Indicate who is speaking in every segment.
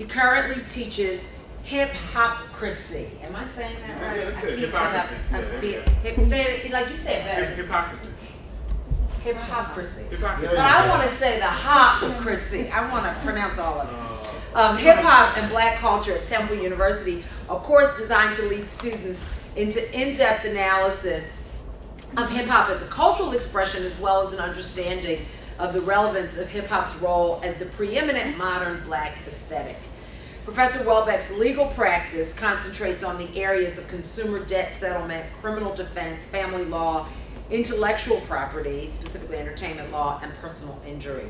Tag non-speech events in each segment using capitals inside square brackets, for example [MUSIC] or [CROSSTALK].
Speaker 1: He currently teaches hip hopcracy. Am I saying that right?
Speaker 2: Yeah, that's good.
Speaker 1: I keep-
Speaker 2: Hypocrisy.
Speaker 1: I, I
Speaker 2: Yeah,
Speaker 1: feel,
Speaker 2: yeah.
Speaker 1: hip, say it like you said
Speaker 2: Hip-
Speaker 1: better.
Speaker 2: Hypocrisy.
Speaker 1: Hip hopcracy.
Speaker 2: Hypocrisy.
Speaker 1: But I want to say the hopcracy. I want to pronounce all of it.
Speaker 2: Uh,
Speaker 1: Um, Hip hop and black culture at Temple University, a course designed to lead students into in depth analysis of hip hop as a cultural expression as well as an understanding of the relevance of hip hop's role as the preeminent modern black aesthetic. Professor Welbeck's legal practice concentrates on the areas of consumer debt settlement, criminal defense, family law, intellectual property, specifically entertainment law, and personal injury.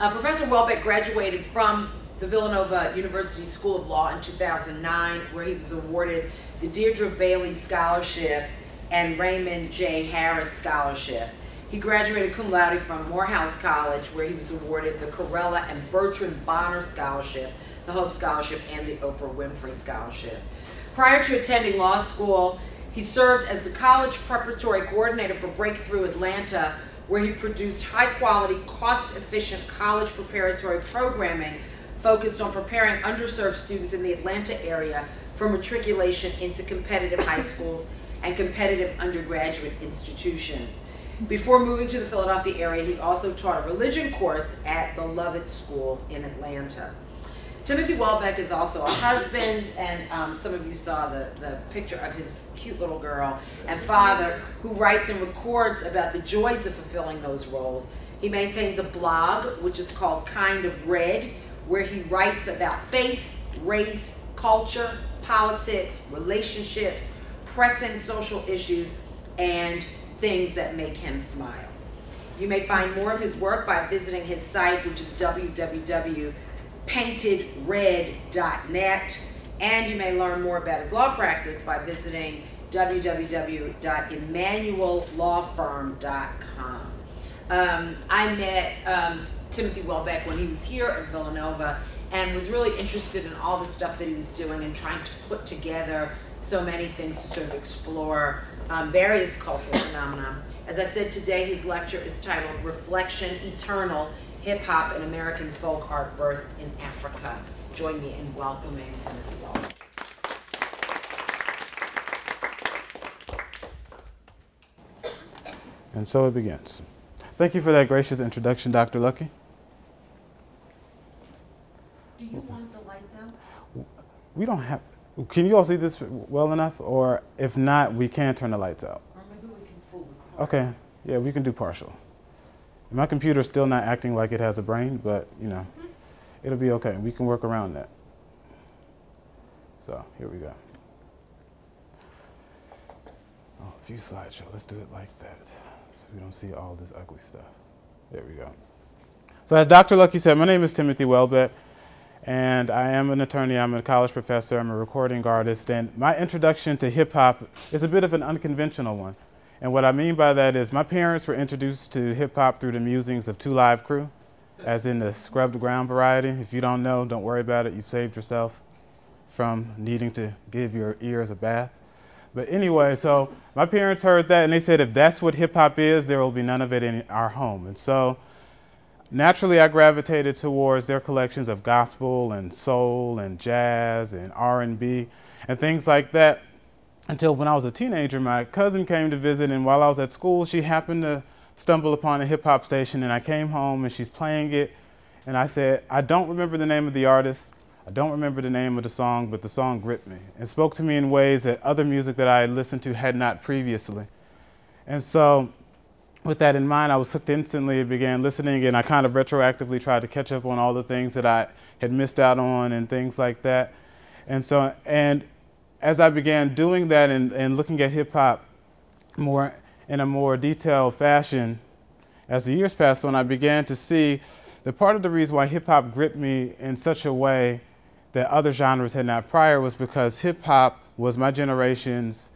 Speaker 1: Uh, Professor Welbeck graduated from the Villanova University School of Law in 2009, where he was awarded the Deirdre Bailey Scholarship and Raymond J. Harris Scholarship. He graduated cum laude from Morehouse College, where he was awarded the Corella and Bertrand Bonner Scholarship, the Hope Scholarship, and the Oprah Winfrey Scholarship. Prior to attending law school, he served as the college preparatory coordinator for Breakthrough Atlanta, where he produced high quality, cost efficient college preparatory programming focused on preparing underserved students in the Atlanta area for matriculation into competitive high schools and competitive undergraduate institutions. Before moving to the Philadelphia area, he also taught a religion course at the Lovett School in Atlanta. Timothy Welbeck is also a husband, and um, some of you saw the, the picture of his cute little girl, and father who writes and records about the joys of fulfilling those roles. He maintains a blog, which is called Kind of Red, where he writes about faith, race, culture, politics, relationships, pressing social issues, and things that make him smile. You may find more of his work by visiting his site, which is www.paintedred.net, and you may learn more about his law practice by visiting www.emmanuellawfirm.com. Um, I met um, Timothy Welbeck when he was here at Villanova and was really interested in all the stuff that he was doing and trying to put together so many things to sort of explore um, various cultural phenomena. As I said today, his lecture is titled Reflection Eternal Hip Hop and American Folk Art Birthed in Africa. Join me in welcoming Timothy Welbeck.
Speaker 3: And so it begins. Thank you for that gracious introduction, Dr. Lucky.
Speaker 1: Do you want the lights out?
Speaker 3: We don't have, can you all see this well enough? Or if not, we can turn the lights out.
Speaker 1: Or maybe we can fool
Speaker 3: Okay, yeah, we can do partial. My computer's still not acting like it has a brain, but you know, mm-hmm. it'll be okay. We can work around that. So here we go. Oh, view slideshow. Let's do it like that, so we don't see all this ugly stuff. There we go. So as Dr. Lucky said, my name is Timothy Welbeck, and I am an attorney. I'm a college professor. I'm a recording artist, and my introduction to hip hop is a bit of an unconventional one. And what I mean by that is my parents were introduced to hip hop through the musings of Two Live Crew, as in the scrubbed ground variety. If you don't know, don't worry about it. You've saved yourself from needing to give your ears a bath. But anyway, so my parents heard that and they said if that's what hip hop is, there will be none of it in our home. And so naturally I gravitated towards their collections of gospel and soul and jazz and R&B and things like that until when I was a teenager, my cousin came to visit, and while I was at school, she happened to stumble upon a hip hop station, and I came home and she's playing it, and I said, I don't remember the name of the artist, I don't remember the name of the song, but the song gripped me and spoke to me in ways that other music that I had listened to had not previously. And so, with that in mind, I was hooked instantly, and began listening, and I kind of retroactively tried to catch up on all the things that I had missed out on and things like that. And so, and as I began doing that and, and looking at hip hop more in a more detailed fashion, as the years passed on, I began to see that part of the reason why hip hop gripped me in such a way that other genres had not prior was because hip hop was my generation's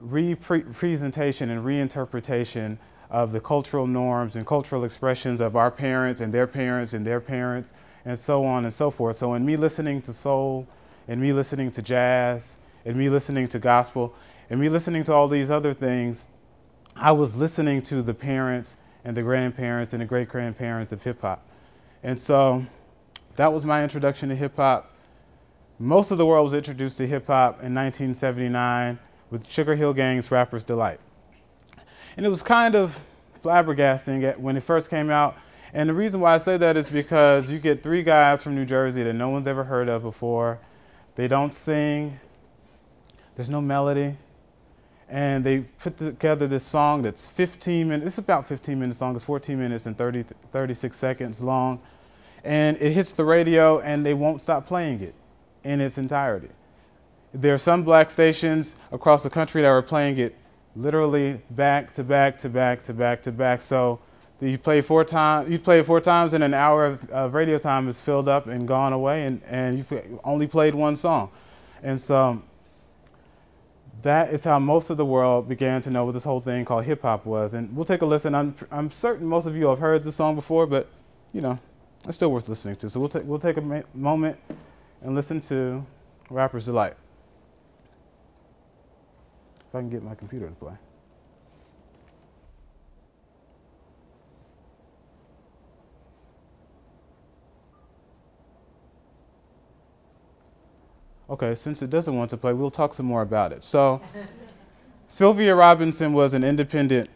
Speaker 3: representation and reinterpretation of the cultural norms and cultural expressions of our parents and their parents and their parents and so on and so forth. So in me listening to soul, and me listening to jazz, and me listening to gospel, and me listening to all these other things, I was listening to the parents and the grandparents and the great grandparents of hip hop. And so that was my introduction to hip hop. Most of the world was introduced to hip hop in 1979 with Sugar Hill Gang's Rapper's Delight. And it was kind of flabbergasting when it first came out. And the reason why I say that is because you get three guys from New Jersey that no one's ever heard of before. They don't sing, there's no melody. And they put together this song that's 15 minutes, it's about 15 minutes long, it's 14 minutes and 30, 36 seconds long. And it hits the radio and they won't stop playing it in its entirety. There are some black stations across the country that are playing it literally back to back to back to back to back. So you play four times, you play four times, and an hour of, of, radio time is filled up and gone away, and, and you've only played one song. And so that is how most of the world began to know what this whole thing called hip hop was. And we'll take a listen. I'm, I'm certain most of you have heard the song before, but you know, it's still worth listening to. So we'll, ta- we'll take a ma- moment and listen to Rapper's Delight. If I can get my computer to play. Okay, since it doesn't want to play, we'll talk some more about it. So, [LAUGHS] Sylvia Robinson was an independent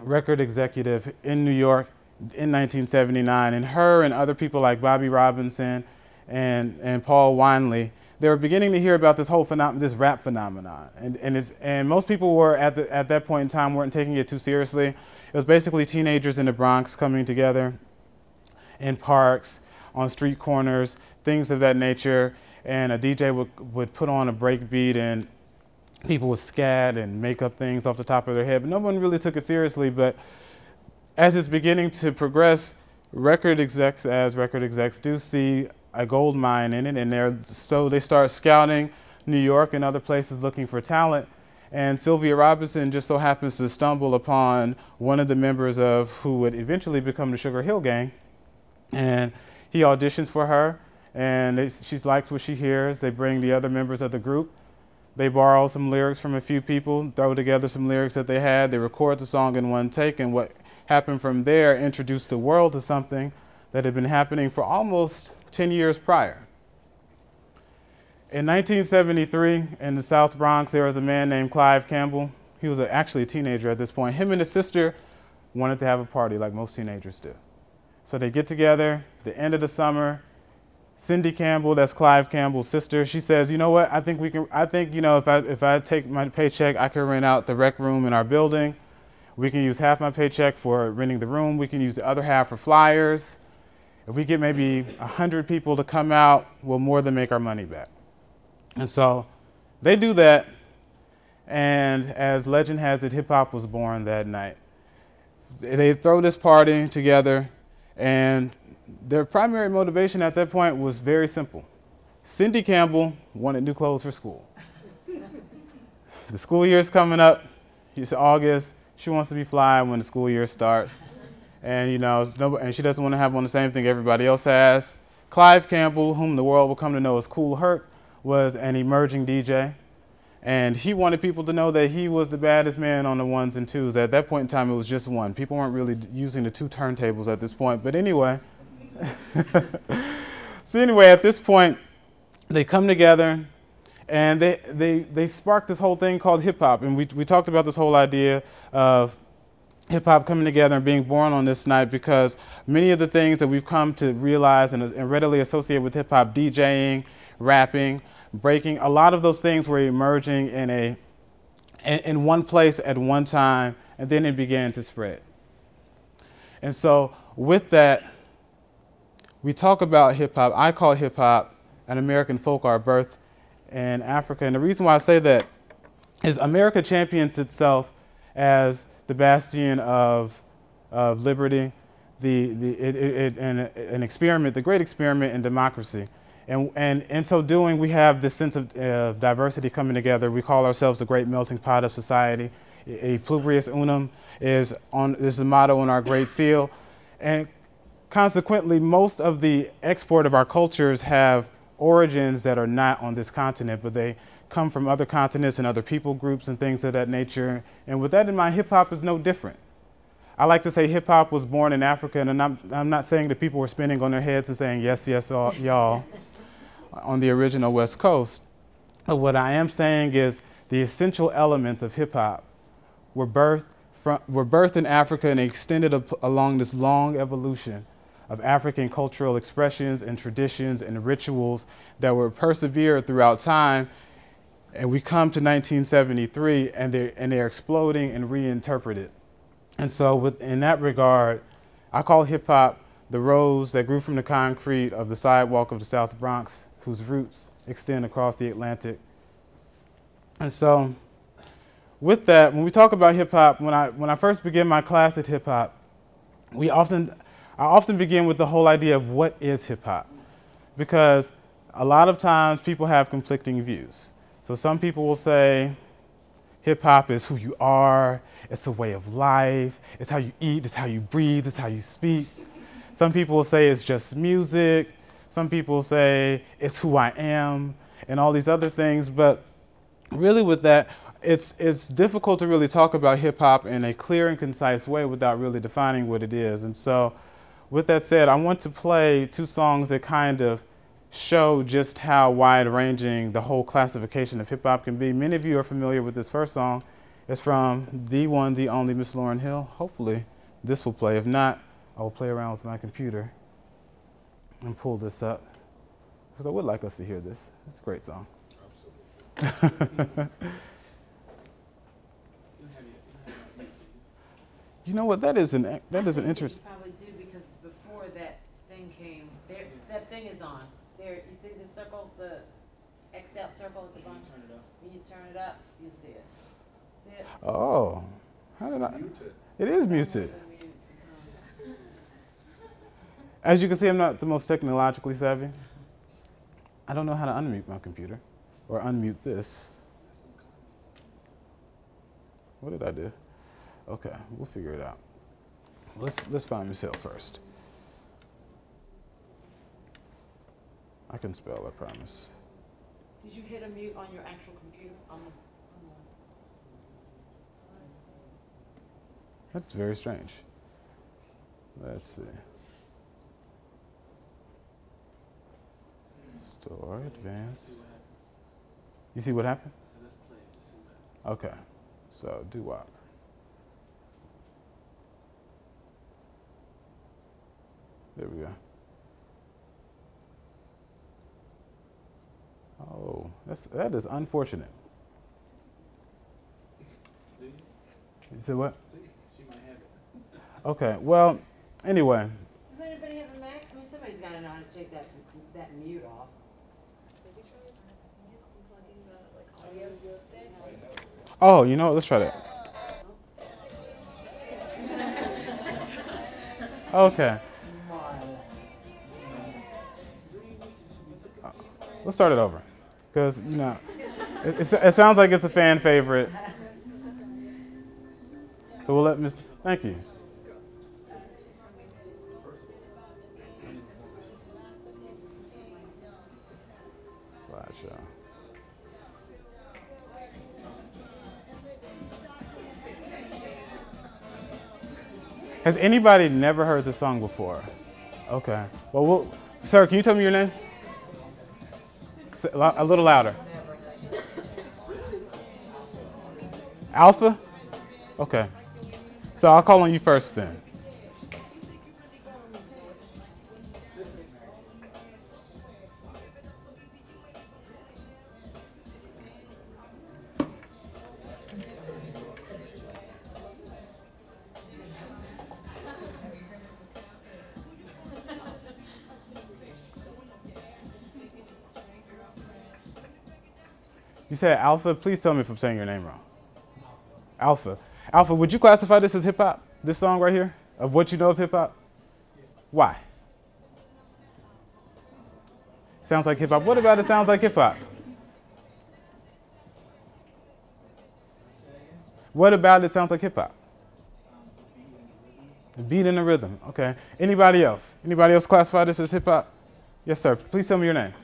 Speaker 3: record executive in New York in 1979, and her and other people like Bobby Robinson and, and Paul Winley, they were beginning to hear about this whole phenomenon, this rap phenomenon. And, and, it's, and most people were at, the, at that point in time weren't taking it too seriously. It was basically teenagers in the Bronx coming together in parks, on street corners, things of that nature. And a DJ would, would put on a break beat and people would scat and make up things off the top of their head. But no one really took it seriously. But as it's beginning to progress, record execs, as record execs, do see a gold mine in it, and they're, so they start scouting New York and other places looking for talent. And Sylvia Robinson just so happens to stumble upon one of the members of who would eventually become the Sugar Hill Gang. And he auditions for her, and she likes what she hears. They bring the other members of the group. They borrow some lyrics from a few people, throw together some lyrics that they had. They record the song in one take, and what happened from there introduced the world to something that had been happening for almost 10 years prior. In 1973, in the South Bronx, there was a man named Clive Campbell. He was actually a teenager at this point. Him and his sister wanted to have a party like most teenagers do. So they get together, the end of the summer. Cindy Campbell, that's Clive Campbell's sister, she says, you know what, I think we can, I think, you know, if I, if I take my paycheck, I can rent out the rec room in our building. We can use half my paycheck for renting the room. We can use the other half for flyers. If we get maybe 100 people to come out, we'll more than make our money back. And so they do that. And as legend has it, hip hop was born that night. They throw this party together, and their primary motivation at that point was very simple. Cindy Campbell wanted new clothes for school. [LAUGHS] the school year is coming up. It's August. She wants to be fly when the school year starts and you know, and she doesn't want to have on the same thing everybody else has. Clive Campbell, whom the world will come to know as Kool Herc, was an emerging DJ, and he wanted people to know that he was the baddest man on the ones and twos. At that point in time, it was just one. People weren't really using the two turntables at this point. But anyway, [LAUGHS] so anyway, at this point, they come together and they, they, they sparked this whole thing called hip hop. And we, we talked about this whole idea of hip hop coming together and being born on this night because many of the things that we've come to realize and, and readily associate with hip hop, DJing, rapping, breaking, a lot of those things were emerging in a in, in one place at one time, and then it began to spread. And so, with that, we talk about hip hop. I call hip hop an American folk art birth in Africa, and the reason why I say that is America champions itself as the bastion of, of liberty, the, the, it, it, an, an experiment, the great experiment in democracy. And, and in so doing, we have this sense of, of diversity coming together. We call ourselves the great melting pot of society. E pluribus unum is, on, is the motto on our great seal. And consequently, most of the export of our cultures have origins that are not on this continent, but they come from other continents and other people groups and things of that nature. And with that in mind, hip hop is no different. I like to say hip hop was born in Africa, and I'm, I'm not saying that people were spinning on their heads and saying, yes, yes, all, y'all, [LAUGHS] on the original West Coast. But what I am saying is the essential elements of hip hop were birthed, were birthed in Africa and extended along this long evolution of African cultural expressions and traditions and rituals that were persevered throughout time. And we come to 1973 and they're, and they're exploding and reinterpreted. And so, with, in that regard, I call hip hop the rose that grew from the concrete of the sidewalk of the South Bronx, whose roots extend across the Atlantic. And so, with that, when we talk about hip hop, when I, when I first began my class at hip hop, we often, I often begin with the whole idea of what is hip hop. Because a lot of times people have conflicting views. So some people will say hip hop is who you are, it's a way of life, it's how you eat, it's how you breathe, it's how you speak. Some people will say it's just music. Some people say it's who I am and all these other things. But really, with that, it's, it's difficult to really talk about hip hop in a clear and concise way without really defining what it is. And so, with that said, I want to play two songs that kind of show just how wide ranging the whole classification of hip hop can be. Many of you are familiar with this first song. It's from the one, the only Miss Lauryn Hill. Hopefully, this will play. If not, I will play around with my computer and pull this up because I would like us to hear this. It's a great song. Absolutely. [LAUGHS] You know what? That is an that is an interest.
Speaker 1: Probably do because before that thing came, there that thing is on. There, you see the circle, the X circle at the bottom. When you turn it up, you see it. See it?
Speaker 3: Oh, how did I? It is muted. [LAUGHS] As you can see, I'm not the most technologically savvy. I don't know how to unmute my computer or unmute this. What did I do? Okay, we'll figure it out. Let's let's find Miss Hill first. I can spell, I promise.
Speaker 1: Did you hit a mute on your actual computer? On the, on
Speaker 3: That's very strange. Let's see. Store, advance. You see what happened? Okay. So do what? There we go. Oh, that's, that is unfortunate. You said what? Okay, well, anyway,
Speaker 1: Does anybody have a Mac? I mean, somebody's gotta know how to take that, that mute off.
Speaker 3: Oh, you know what? Let's try that. Okay, let's start it over. Because, you know, it, it, it sounds like it's a fan favorite. So we'll let Mr. Thank you. Slideshow. Uh, Has anybody never heard the song before? Okay. Well, we'll sir, can you tell me your name? A little louder. Alpha? Okay. So I'll call on you first then. You said Alpha. Please tell me if I'm saying your name wrong. Alpha. Alpha, would you classify this as hip hop? This song right here? Of what you know of hip hop? Why? Sounds like hip hop. What about it sounds like hip hop? What about it sounds like hip hop? The beat and the rhythm. Okay. Anybody else? Anybody else classify this as hip hop? Yes, sir. Please tell me your name.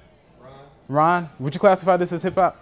Speaker 2: Ron,
Speaker 3: Ron, would you classify this as hip hop?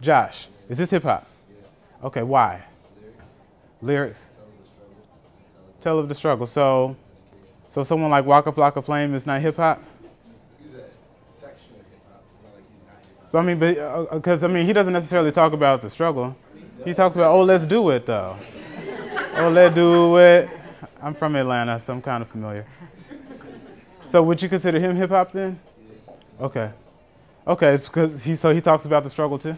Speaker 3: Josh. Is this hip hop? Okay, why? Lyrics. Tell of the struggle. So, so someone like Waka Flocka Flame is not hip hop.
Speaker 4: He's a section of hip hop. Not like he's not hip hop.
Speaker 3: I mean, but uh, uh, because I mean, he doesn't necessarily talk about the struggle. He talks about, oh, let's do it though. [LAUGHS] oh, let's do it. I'm from Atlanta, so I'm kind of familiar. [LAUGHS] So, would you consider him hip hop then? Okay. Okay, it's because he so he talks about the struggle too.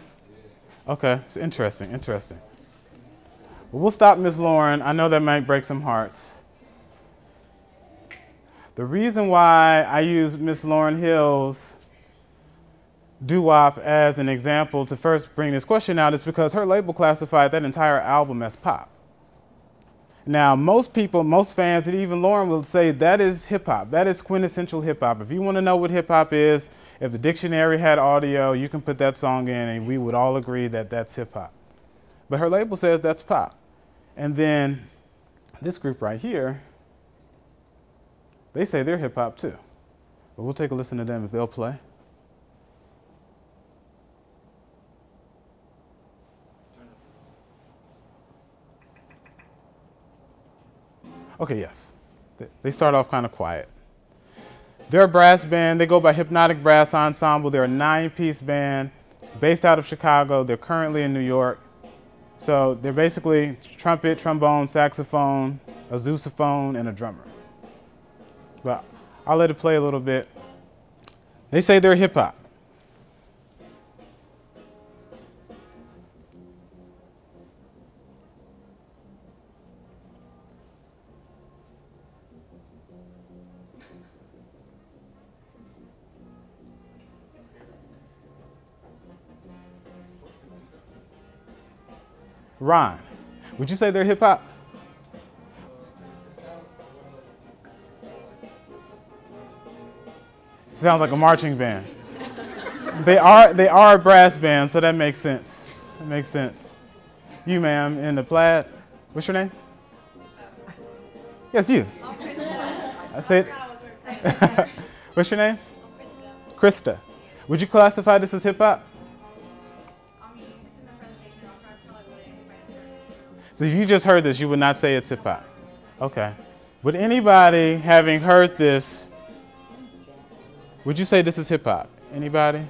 Speaker 3: Okay, it's interesting. Interesting. Well, we'll stop Miss Lauryn. I know that might break some hearts. The reason why I use Miss Lauryn Hill's doo-wop as an example to first bring this question out is because her label classified that entire album as pop. Now, most people, most fans, and even Lauryn will say that is hip hop. That is quintessential hip hop. If you want to know what hip hop is, if the dictionary had audio, you can put that song in and we would all agree that that's hip hop. But her label says that's pop. And then this group right here, they say they're hip hop too. But we'll take a listen to them if they'll play. Okay, yes. They- start off kind of quiet. They're a brass band. They go by Hypnotic Brass Ensemble. They're a nine piece band based out of Chicago. They're currently in New York. So they're basically trumpet, trombone, saxophone, a sousaphone, and a drummer. But I'll let it play a little bit. They say they're hip hop. Ron, would you say they're hip hop? Sounds like a marching band. they are they are a brass band, so that makes sense. That makes sense. You, ma'am, in the plaid. What's your name? Yes, you. I said. [LAUGHS] What's your name? Krista. Would you classify this as hip hop? So if you just heard this, you would not say it's hip hop. Okay. Would anybody having heard this, would you say this is hip hop? Anybody?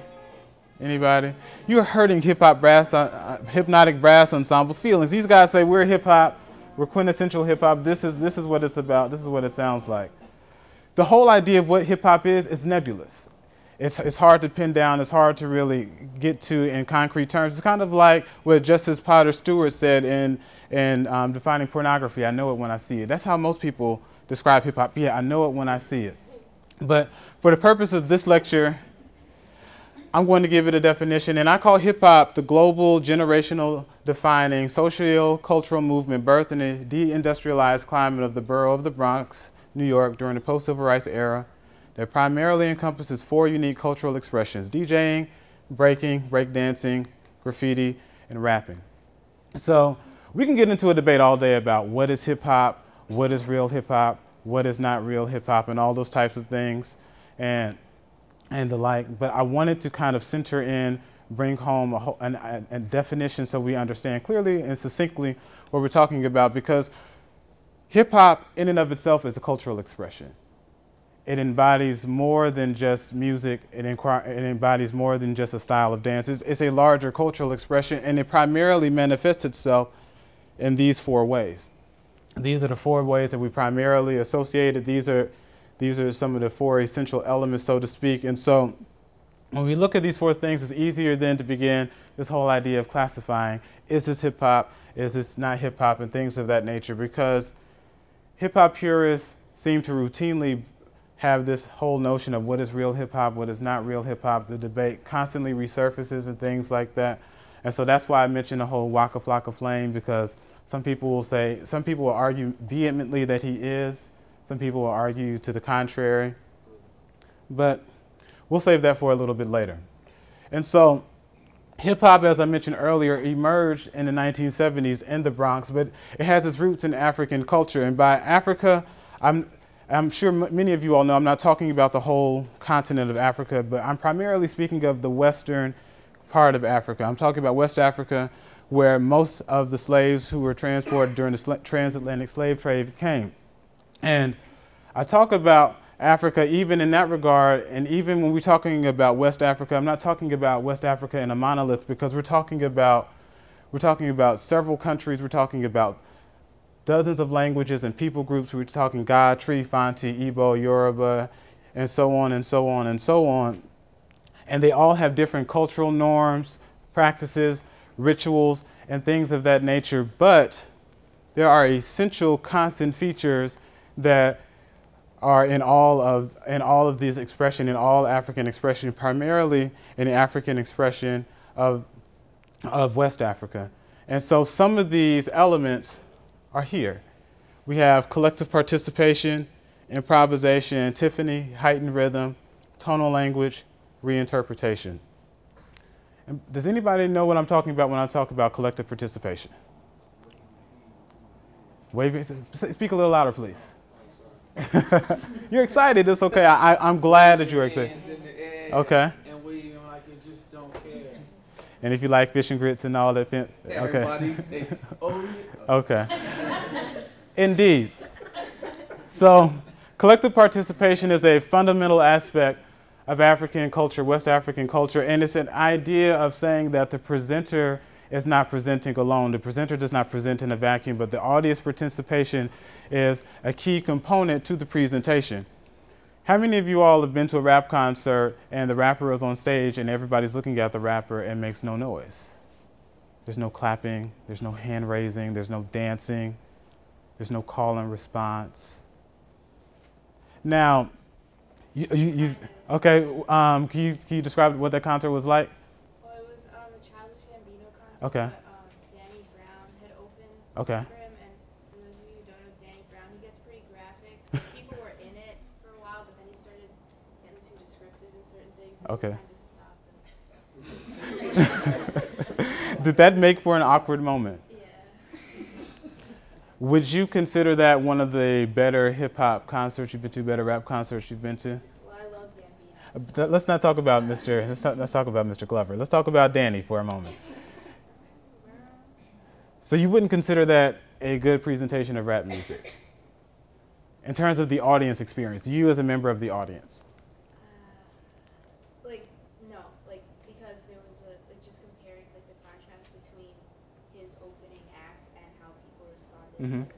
Speaker 3: Anybody? You're hurting hip hop brass, uh, hypnotic brass ensembles' feelings. These guys say we're hip hop, we're quintessential hip hop. This is this is what it's about. This is what it sounds like. The whole idea of what hip hop is is nebulous. It's, it's hard to pin down. It's hard to really get to in concrete terms. It's kind of like what Justice Potter Stewart said in, in um, defining pornography. I know it when I see it. That's how most people describe hip hop. Yeah, I know it when I see it. But for the purpose of this lecture, I'm going to give it a definition, and I call hip hop the global, generational, defining socio cultural movement birthed in the deindustrialized climate of the borough of the Bronx, New York, during the post civil rights era that primarily encompasses four unique cultural expressions DJing, breaking, breakdancing, graffiti, and rapping. So we can get into a debate all day about what is hip hop, what is real hip hop, what is not real hip hop, and all those types of things. And and the like, but I wanted to kind of center in, bring home a, whole, a, a definition so we understand clearly and succinctly what we're talking about because hip hop, in and of itself, is a cultural expression. It embodies more than just music, it, it embodies more than just a style of dance. It's, it's a larger cultural expression, and it primarily manifests itself in these four ways. These are the four ways that we primarily associated. These are these are some of the four essential elements, so to speak. And so when we look at these four things, it's easier then to begin this whole idea of classifying is this hip hop, is this not hip hop, and things of that nature. Because hip hop purists seem to routinely have this whole notion of what is real hip hop, what is not real hip hop. The debate constantly resurfaces and things like that. And so that's why I mentioned the whole Waka Flocka Flame because some people will say, some people will argue vehemently that he is, some people will argue to the contrary. but we'll save that for a little bit later. And so, hip hop, as I mentioned earlier, emerged in the 1970s in the Bronx, but it has its roots in African culture. And by Africa, I'm, I'm sure many of you all know I'm not talking about the whole continent of Africa, but I'm primarily speaking of the western part of Africa. I'm talking about West Africa, where most of the slaves who were transported during the sl- transatlantic slave trade came. And I talk about Africa even in that regard, and even when we're talking about West Africa, I'm not talking about West Africa in a monolith because we're talking about we're talking about several countries, we're talking about dozens of languages and people groups. We're talking Ga, Twi, Fanti, Igbo, Yoruba, and so on and so on and so on. And they all have different cultural norms, practices, rituals, and things of that nature. But there are essential constant features that are in all of in all of these expression in all African expression, primarily in African expression of of West Africa. And so some of these elements are here. We have collective participation, improvisation, antiphony, heightened rhythm, tonal language, reinterpretation. And does anybody know what I'm talking about when I talk about collective participation? Wave, speak a little louder, please. [LAUGHS] you're excited. It's okay. I, am glad that you're excited. Okay.
Speaker 2: And we like it just don't care.
Speaker 3: And if you like fish and grits and all that, okay.
Speaker 2: Everybody say, oh yeah.
Speaker 3: Okay. Indeed. So, collective participation is a fundamental aspect of African culture, West African culture, and it's an idea of saying that the presenter is not presenting alone. The presenter does not present in a vacuum, but the audience participation is a key component to the presentation. How many of you all have been to a rap concert and the rapper is on stage and everybody's looking at the rapper and makes no noise? There's no clapping, there's no hand raising, there's no dancing, there's no call and response. Now, you, you, you okay, um, can, you, can you describe what that concert was like?
Speaker 5: Well, it was um, a Childish Gambino concert.
Speaker 3: Okay.
Speaker 5: But, um, Danny Brown had opened
Speaker 3: Okay.
Speaker 5: for him, and for those of you who don't know Danny Brown, he gets pretty graphic. So [LAUGHS] people were in it for a while, but then he started getting too descriptive in certain things. And
Speaker 3: Okay. [LAUGHS]
Speaker 5: Kind of stopped.
Speaker 3: Did that make for an awkward moment?
Speaker 5: Yeah.
Speaker 3: Would you consider that one of the better hip hop concerts you've been to, better rap concerts you've been to?
Speaker 5: Well, I love Gambino.
Speaker 3: Uh, Let's not talk about Mr. Let's talk, let's talk about Mr. Glover. Let's talk about Danny for a moment. So you wouldn't consider that a good presentation of rap music in terms of the audience experience, you as a member of the audience.
Speaker 5: Uh, like no, like because there was a like just comparing like the contrast between his opening act and how people responded
Speaker 3: Mhm.
Speaker 5: to the main act was completely Mm-hmm. different.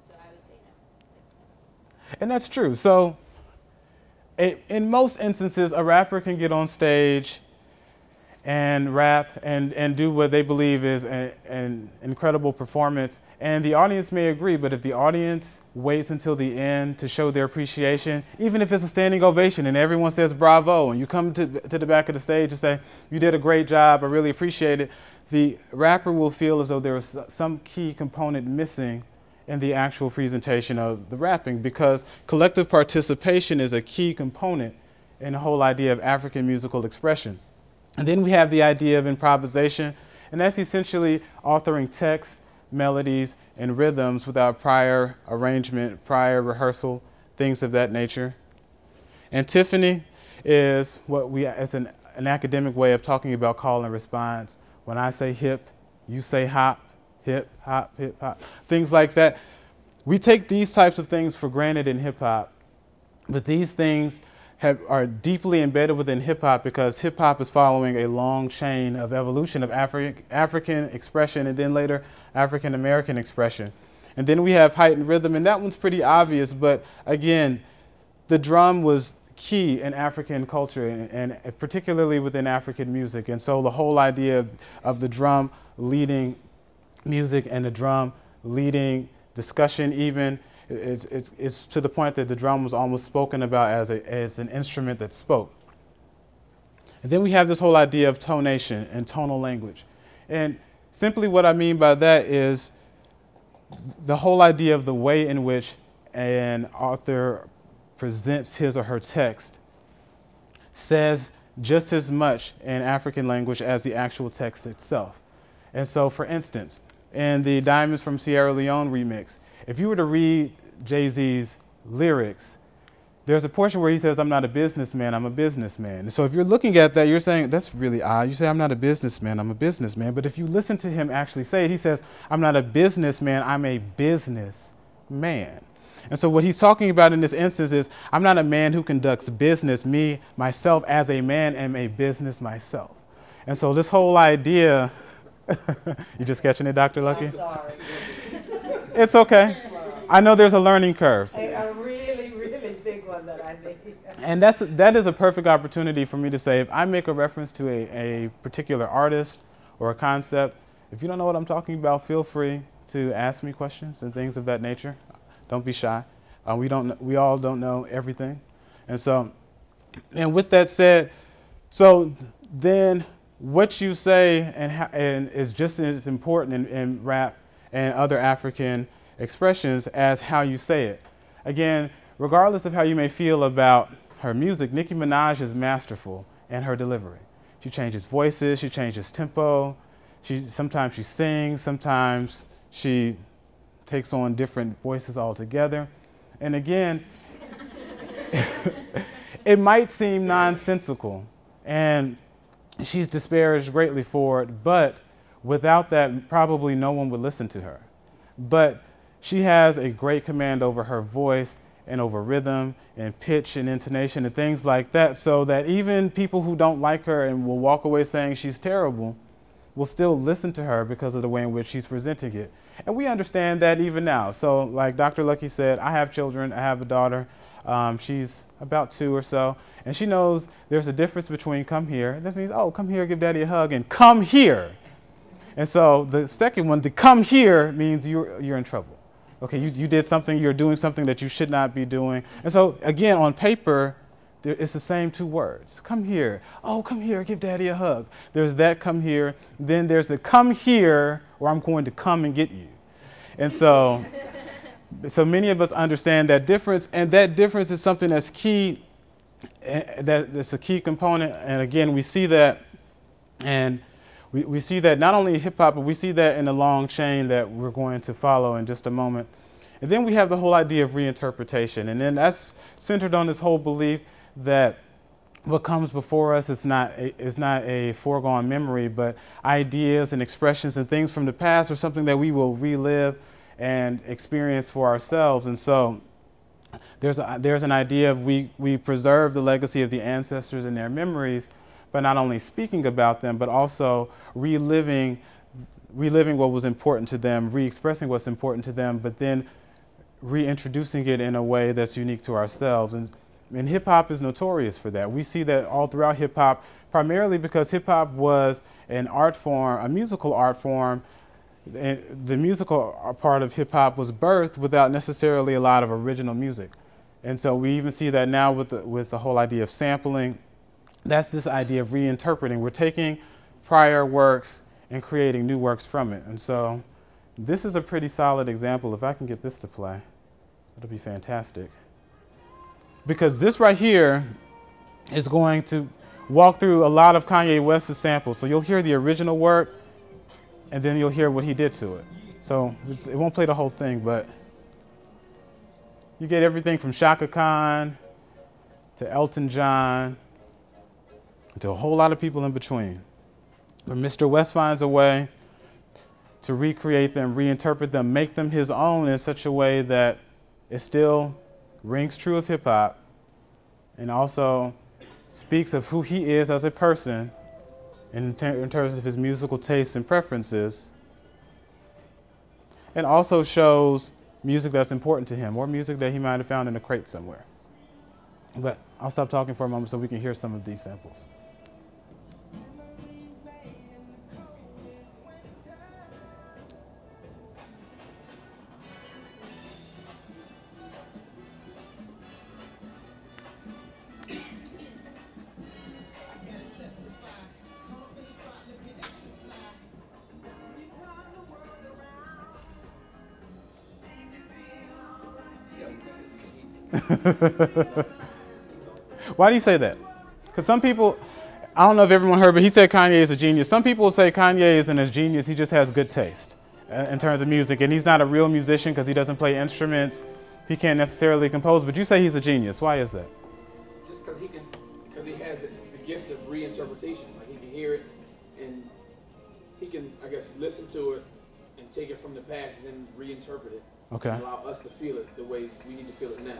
Speaker 5: So I would say no.
Speaker 3: And that's true. So, i in most instances, a rapper can get on stage and rap and, and do what they believe is a, an incredible performance. And the audience may agree, but if the audience waits until the end to show their appreciation, even if it's a standing ovation and everyone says bravo, and you come to, to the back of the stage and say, You did a great job, I really appreciate it, the rapper will feel as though there is some key component missing in the actual presentation of the rapping because collective participation is a key component in the whole idea of African musical expression. And then we have the idea of improvisation, and that's essentially authoring text, melodies, and rhythms without prior arrangement, prior rehearsal, things of that nature. And antiphony is what we, as an, an academic way of talking about call and response. When I say hip, you say hop, hip, hop, hip, hop, things like that. We take these types of things for granted in hip hop, but these things have, are deeply embedded within hip hop because hip hop is following a long chain of evolution of Afri- African expression and then later African American expression. And then we have heightened rhythm, and that one's pretty obvious, but again, the drum was key in African culture and, and particularly within African music. And so the whole idea of, of the drum leading music and the drum leading discussion, even, it's, it's, it's to the point that the drum was almost spoken about as, a, as an instrument that spoke. And then we have this whole idea of tonation and tonal language. And simply what I mean by that is the whole idea of the way in which an author presents his or her text says just as much in African language as the actual text itself. And so, for instance, in the Diamonds from Sierra Leone remix, if you were to read Jay Z's lyrics, there's a portion where he says, I'm not a businessman, I'm a businessman. So if you're looking at that, you're saying, that's really odd. You say, I'm not a businessman, I'm a businessman. But if you listen to him actually say it, he says, I'm not a businessman, I'm a businessman. And so what he's talking about in this instance is, I'm not a man who conducts business. Me, myself, as a man, am a business myself. And so this whole idea, [LAUGHS] you just catching it, Dr. Lucky?
Speaker 1: I'm sorry. [LAUGHS]
Speaker 3: It's okay. I know there's a learning curve.
Speaker 1: A, a really, really big one that I need.
Speaker 3: And that's that is a perfect opportunity for me to say if I make a reference to a, a particular artist or a concept, if you don't know what I'm talking about, feel free to ask me questions and things of that nature. Don't be shy. Uh, we don't we all don't know everything. And so and with that said, so then what you say and, and is just as important in, in rap and other African expressions as how you say it. Again, regardless of how you may feel about her music, Nicki Minaj is masterful in her delivery. She changes voices, she changes tempo. She sometimes she sings, sometimes she takes on different voices altogether. And again, [LAUGHS] it might seem nonsensical and she's disparaged greatly for it, but without that, probably no one would listen to her. But she has a great command over her voice and over rhythm and pitch and intonation and things like that, so that even people who don't like her and will walk away saying she's terrible will still listen to her because of the way in which she's presenting it. And we understand that even now. So, like Dr. Lucky said, I have children, I have a daughter. Um, she's about two or so, and she knows there's a difference between come here. This means, oh, come here, give daddy a hug, and come here. And so the second one, the come here, means you're, you're in trouble. Okay, you, you did something, you're doing something that you should not be doing. And so, again, on paper, there, it's the same two words. Come here. Oh, come here, give daddy a hug. There's that come here. Then there's the come here, or I'm going to come and get you. And so, [LAUGHS] so many of us understand that difference, and that difference is something that's key, eh, that, that's a key component. And again, we see that, and we, we see that not only in hip hop, but we see that in the long chain that we're going to follow in just a moment. And then we have the whole idea of reinterpretation. And then that's centered on this whole belief that what comes before us is not a, is not a foregone memory, but ideas and expressions and things from the past are something that we will relive and experience for ourselves. And so there's, a, there's an idea of we, we preserve the legacy of the ancestors and their memories, but not only speaking about them, but also reliving, reliving what was important to them, re expressing what's important to them, but then reintroducing it in a way that's unique to ourselves. And and hip hop is notorious for that. We see that all throughout hip hop, primarily because hip hop was an art form, a musical art form. And the musical part of hip hop was birthed without necessarily a lot of original music. And so we even see that now with the, with the whole idea of sampling. That's this idea of reinterpreting. We're taking prior works and creating new works from it. And so this is a pretty solid example. If I can get this to play, it'll be fantastic because this right here is going to walk through a lot of Kanye West's samples. So you'll hear the original work, and then you'll hear what he did to it. So it won't play the whole thing, but you get everything from Chaka Khan to Elton John to a whole lot of people in between. But Mr. West finds a way to recreate them, reinterpret them, make them his own in such a way that it still rings true of hip hop and also speaks of who he is as a person in, ter- in terms of his musical tastes and preferences, and also shows music that's important to him or music that he might have found in a crate somewhere. But I'll stop talking for a moment so we can hear some of these samples. [LAUGHS] Why do you say that? Because some people, I don't know if everyone heard, but he said Kanye is a genius. Some people say Kanye isn't a genius, he just has good taste uh, in terms of music. And he's not a real musician because he doesn't play instruments, he can't necessarily compose. But you say he's a genius. Why is that?
Speaker 4: Just because he can, because he has the, the gift of reinterpretation. Like he can hear it, and he can, I guess, listen to it and take it from the past and then reinterpret it.
Speaker 3: Okay.
Speaker 4: Allow us to feel it the way we need to feel it now.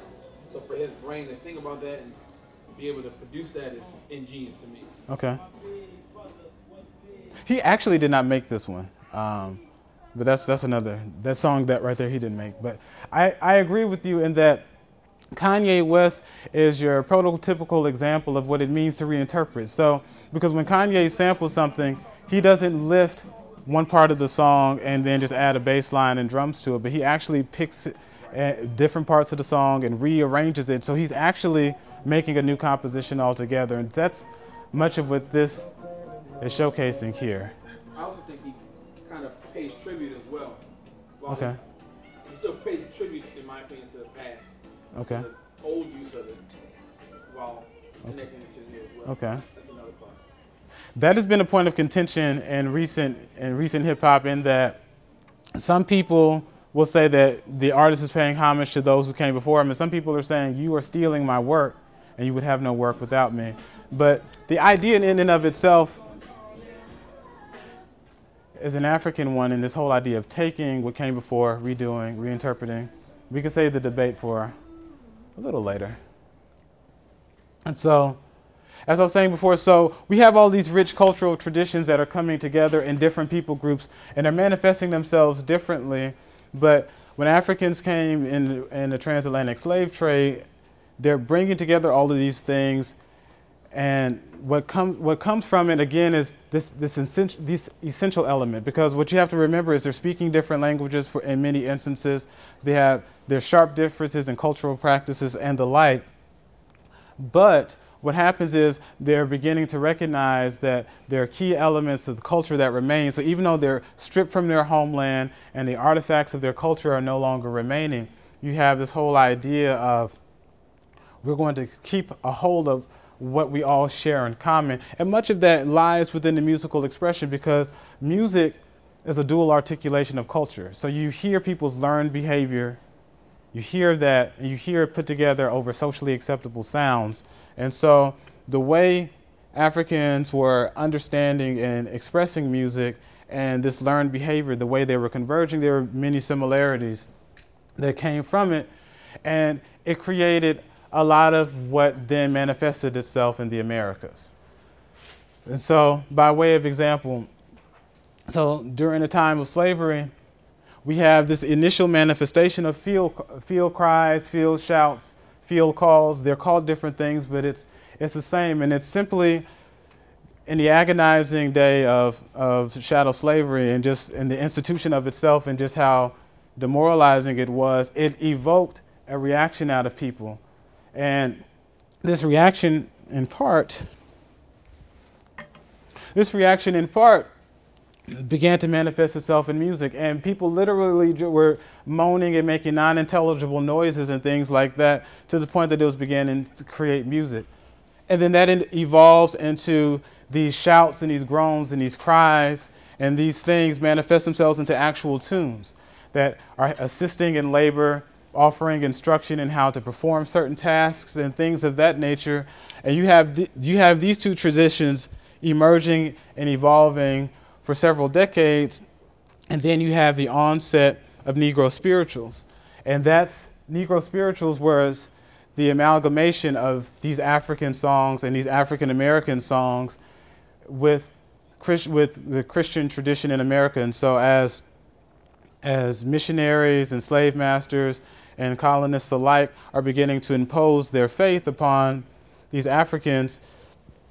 Speaker 4: So for his brain to think about that and be able to produce that is ingenious to me.
Speaker 3: Okay. He actually did not make this one. Um, but that's that's another that song that right there he didn't make. But I, I agree with you in that Kanye West is your prototypical example of what it means to reinterpret. So because when Kanye samples something, he doesn't lift one part of the song and then just add a bass line and drums to it, but he actually picks uh, different parts of the song and rearranges it. So he's actually making a new composition altogether, and that's much of what this is showcasing here.
Speaker 4: I also think he kind of pays tribute as well. While
Speaker 3: Okay.
Speaker 4: He still pays tribute, in my opinion, to the past.
Speaker 3: Okay.
Speaker 4: To the old use of it while connecting it to the new as well.
Speaker 3: Okay.
Speaker 4: That's another part.
Speaker 3: That has been a point of contention in recent in recent hip hop in that some people will say that the artist is paying homage to those who came before him, and some people are saying you are stealing my work, and you would have no work without me. But the idea in and of itself is an African one, and this whole idea of taking what came before, redoing, reinterpreting. We can save the debate for a little later. And so, as I was saying before, so we have all these rich cultural traditions that are coming together in different people groups, and they're manifesting themselves differently. But when Africans came in, in the transatlantic slave trade, they're bringing together all of these things and what, come, what comes from it again is this, this, essen- this essential element because what you have to remember is they're speaking different languages for, in many instances. They have their sharp differences in cultural practices and the like. But what happens is they're beginning to recognize that there are key elements of the culture that remain. So even though they're stripped from their homeland and the artifacts of their culture are no longer remaining, you have this whole idea of we're going to keep a hold of what we all share in common. And much of that lies within the musical expression because music is a dual articulation of culture. So you hear people's learned behavior, you hear that, you hear it put together over socially acceptable sounds. And so the way Africans were understanding and expressing music and this learned behavior, the way they were converging, there were many similarities that came from it. And it created a lot of what then manifested itself in the Americas. And so, by way of example, so during the time of slavery, we have this initial manifestation of field, field cries, field shouts, field calls. They're called different things, but it's, it's the same. And it's simply in the agonizing day of, of chattel slavery and just in the institution of itself and just how demoralizing it was, it evoked a reaction out of people. And this reaction, in part, this reaction, in part, began to manifest itself in music. And people literally were moaning and making non intelligible noises and things like that to the point that it was beginning to create music. And then that evolves into these shouts and these groans and these cries, and these things manifest themselves into actual tunes that are assisting in labor offering instruction in how to perform certain tasks and things of that nature. And you have, th- you have these two traditions emerging and evolving for several decades. And then you have the onset of Negro spirituals. And that's Negro spirituals was the amalgamation of these African songs and these African American songs with, Christ- with the Christian tradition in America. And so as as missionaries and slave masters and colonists alike are beginning to impose their faith upon these Africans.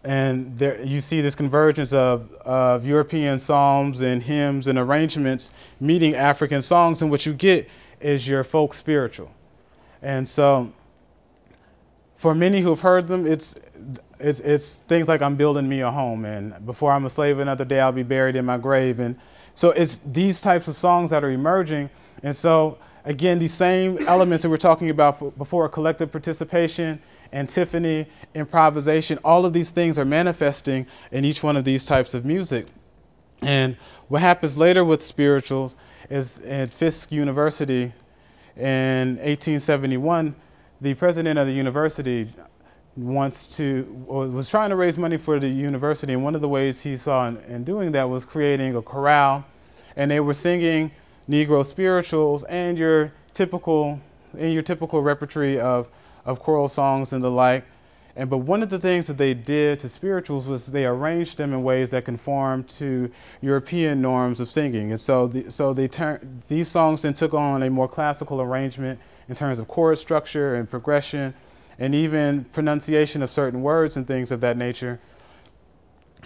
Speaker 3: And there, you see this convergence of, of European psalms and hymns and arrangements meeting African songs, and what you get is your folk spiritual. And so, for many who have heard them, it's, it's, it's things like I'm building me a home, and before I'm a slave another day, I'll be buried in my grave. And so, it's these types of songs that are emerging. And so, again, these same elements that we're talking about before collective participation, antiphony, improvisation, all of these things are manifesting in each one of these types of music. And what happens later with spirituals is at Fisk University in 1871, the president of the university wants to was trying to raise money for the university and one of the ways he saw in, in, doing that was creating a chorale and they were singing negro spirituals and your typical in your typical repertory of of choral songs and the like and but one of the things that they did to spirituals was they arranged them in ways that conformed to European norms of singing. And so, the, so they turned these songs then took on a more classical arrangement in terms of chord structure and progression, and even pronunciation of certain words and things of that nature.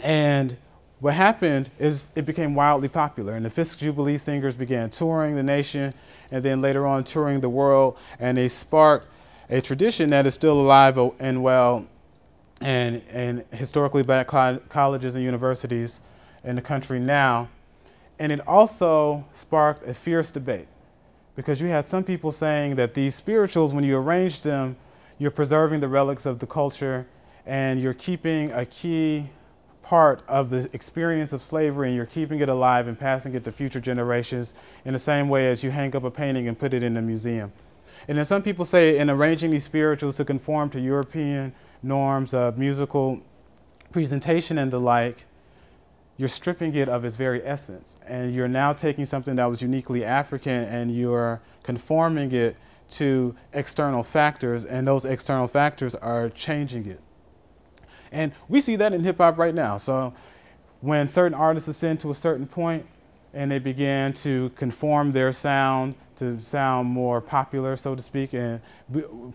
Speaker 3: And what happened is it became wildly popular, and the Fisk Jubilee singers began touring the nation, and then later on touring the world, and they sparked a tradition that is still alive and well and, and historically black colleges and universities in the country now. And it also sparked a fierce debate because you had some people saying that these spirituals, when you arrange them, you're preserving the relics of the culture and you're keeping a key part of the experience of slavery and you're keeping it alive and passing it to future generations in the same way as you hang up a painting and put it in a museum. And then some people say in arranging these spirituals to conform to European norms of musical presentation and the like, you're stripping it of its very essence. And you're now taking something that was uniquely African and you're conforming it to external factors, and those external factors are changing it. And we see that in hip hop right now. So when certain artists ascend to a certain point and they begin to conform their sound to sound more popular, so to speak. And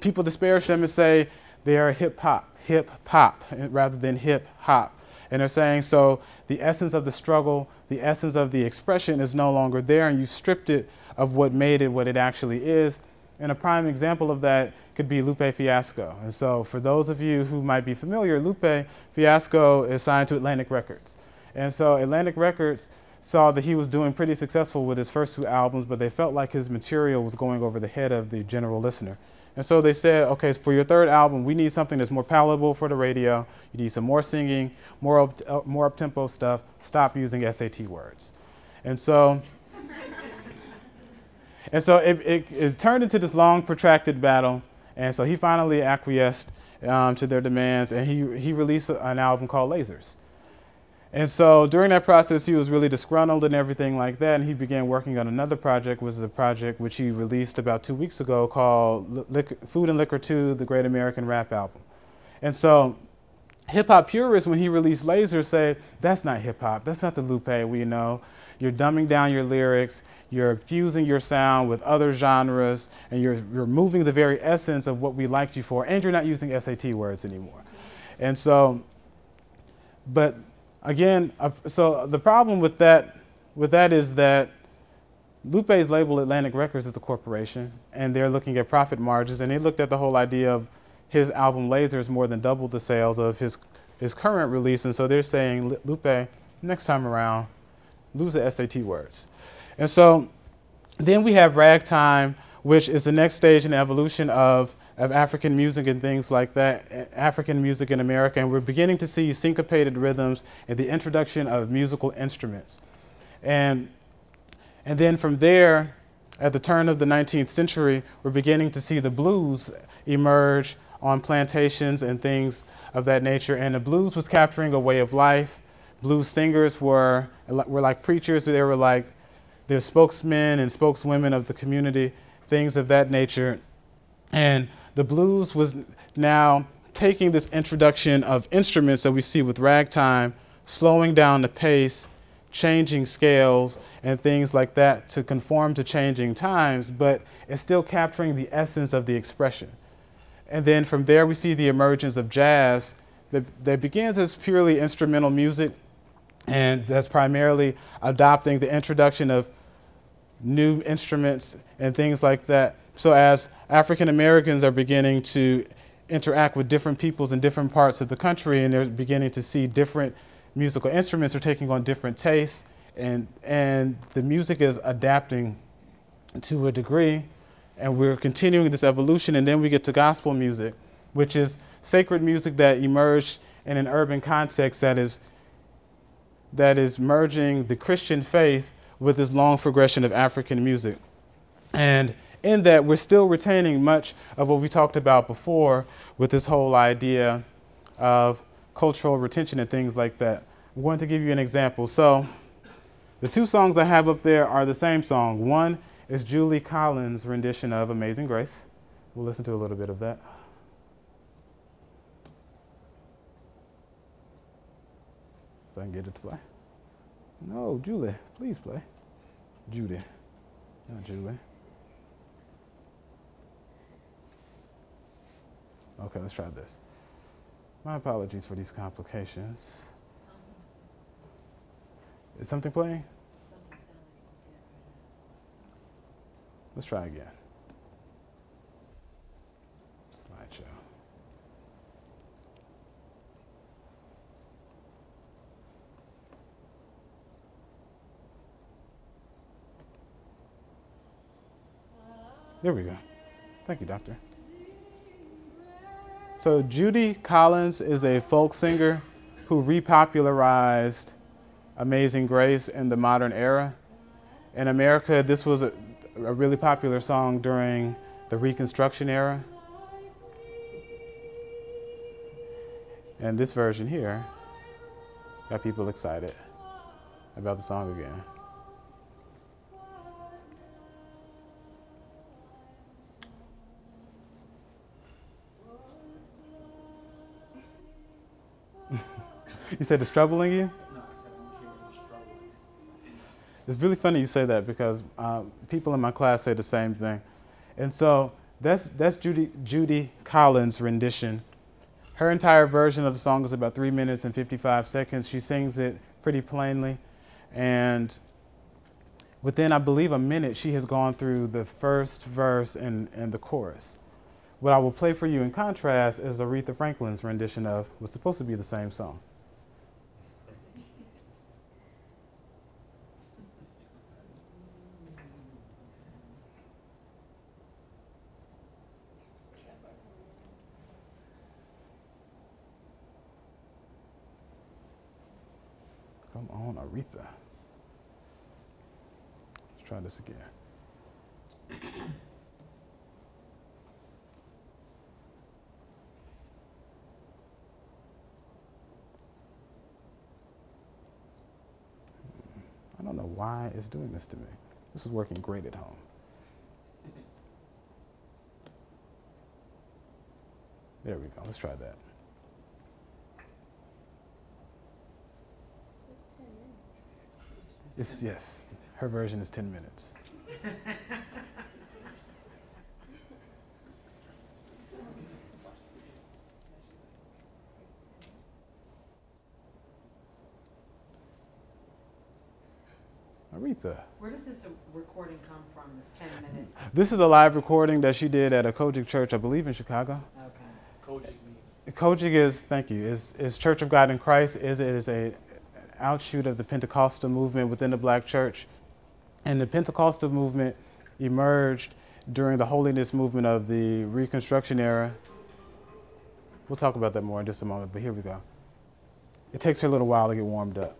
Speaker 3: people disparage them and say they are hip hop, hip hop, eh, rather than hip hop. And they're saying so the essence of the struggle, the essence of the expression is no longer there, and you stripped it of what made it what it actually is. And a prime example of that could be Lupe Fiasco. And so, for those of you who might be familiar, Lupe Fiasco is signed to Atlantic Records. And so, Atlantic Records saw that he was doing pretty successful with his first two albums, but they felt like his material was going over the head of the general listener. And so they said, okay, for your third album, we need something that's more palatable for the radio. You need some more singing, more up, uh, more up-tempo stuff. Stop using SAT words. And so, [LAUGHS] and so it, it, it, turned into this long, protracted battle. And so he finally acquiesced um, to their demands, and he, he released an album called Lasers. And so during that process, he was really disgruntled and everything like that. And he began working on another project, which is a project which he released about two weeks ago called Liquor, Food and Liquor 2, the Great American Rap Album. And so hip hop purists, when he released Laser, say, that's not hip hop. That's not the Lupe we know. You're dumbing down your lyrics. You're fusing your sound with other genres. And you're removing the very essence of what we liked you for. And you're not using SAT words anymore. And so, but again, uh, so the problem with that, with that is that Lupe's label Atlantic Records is a corporation, and they're looking at profit margins, and they looked at the whole idea of his album Lasers more than double the sales of his his current release, and so they're saying, Lupe, next time around, lose the SAT words. And so then we have Ragtime, which is the next stage in the evolution of of African music and things like that, African music in America, and we're beginning to see syncopated rhythms and the introduction of musical instruments. And, and then from there, at the turn of the 19th century, we're beginning to see the blues emerge on plantations and things of that nature. And the blues was capturing a way of life. Blues singers were, were like preachers, they were like their spokesmen and spokeswomen of the community, things of that nature. And the blues was now taking this introduction of instruments that we see with ragtime, slowing down the pace, changing scales, and things like that to conform to changing times, but it's still capturing the essence of the expression. And then from there, we see the emergence of jazz that, that begins as purely instrumental music, and that's primarily adopting the introduction of new instruments and things like that so as African Americans are beginning to interact with different peoples in different parts of the country and they're beginning to see different musical instruments are taking on different tastes and and the music is adapting to a degree, and we're continuing this evolution. And then we get to gospel music, which is sacred music that emerged in an urban context that is that is merging the Christian faith with this long progression of African music. And in that, we're still retaining much of what we talked about before with this whole idea of cultural retention and things like that. I'm going to give you an example. So, the two songs I have up there are the same song. One is Julie Collins' rendition of Amazing Grace. We'll listen to a little bit of that. If I can get it to play. No, Julie, please play. Judy, not Julie. Okay, let's try this. My apologies for these complications. Is something playing? Let's try again. Slideshow. There we go. Thank you, Doctor. So, Judy Collins is a folk singer who repopularized Amazing Grace in the modern era. In America, this was a, a really popular song during the Reconstruction era. And this version here got people excited about the song again. You said it's troubling you?
Speaker 4: No, I said I'm hearing this trouble.
Speaker 3: It's really funny you say that because uh, people in my class say the same thing. And so that's, that's Judy, Judy Collins' rendition. Her entire version of the song is about three minutes and 55 seconds. She sings it pretty plainly. And within, I believe, a minute, she has gone through the first verse and, and the chorus. What I will play for you in contrast is Aretha Franklin's rendition of what's supposed to be the same song. Come on, Aretha. Let's try this again. Hmm. I don't know why it's doing this to me. This is working great at home. There we go. Let's try that. It's yes. Her version is 10 minutes. Aretha.
Speaker 1: Where does this recording come from, this 10 minute?
Speaker 3: This is a live recording that she did at a COGIC church, I believe in Chicago.
Speaker 1: Okay.
Speaker 4: COGIC means.
Speaker 3: COGIC is, thank you, is, is Church of God in Christ. Is it is a outshoot of the Pentecostal movement within the black church. And the Pentecostal movement emerged during the holiness movement of the Reconstruction era. We'll talk about that more in just a moment, but here we go. It takes her a little while to get warmed up.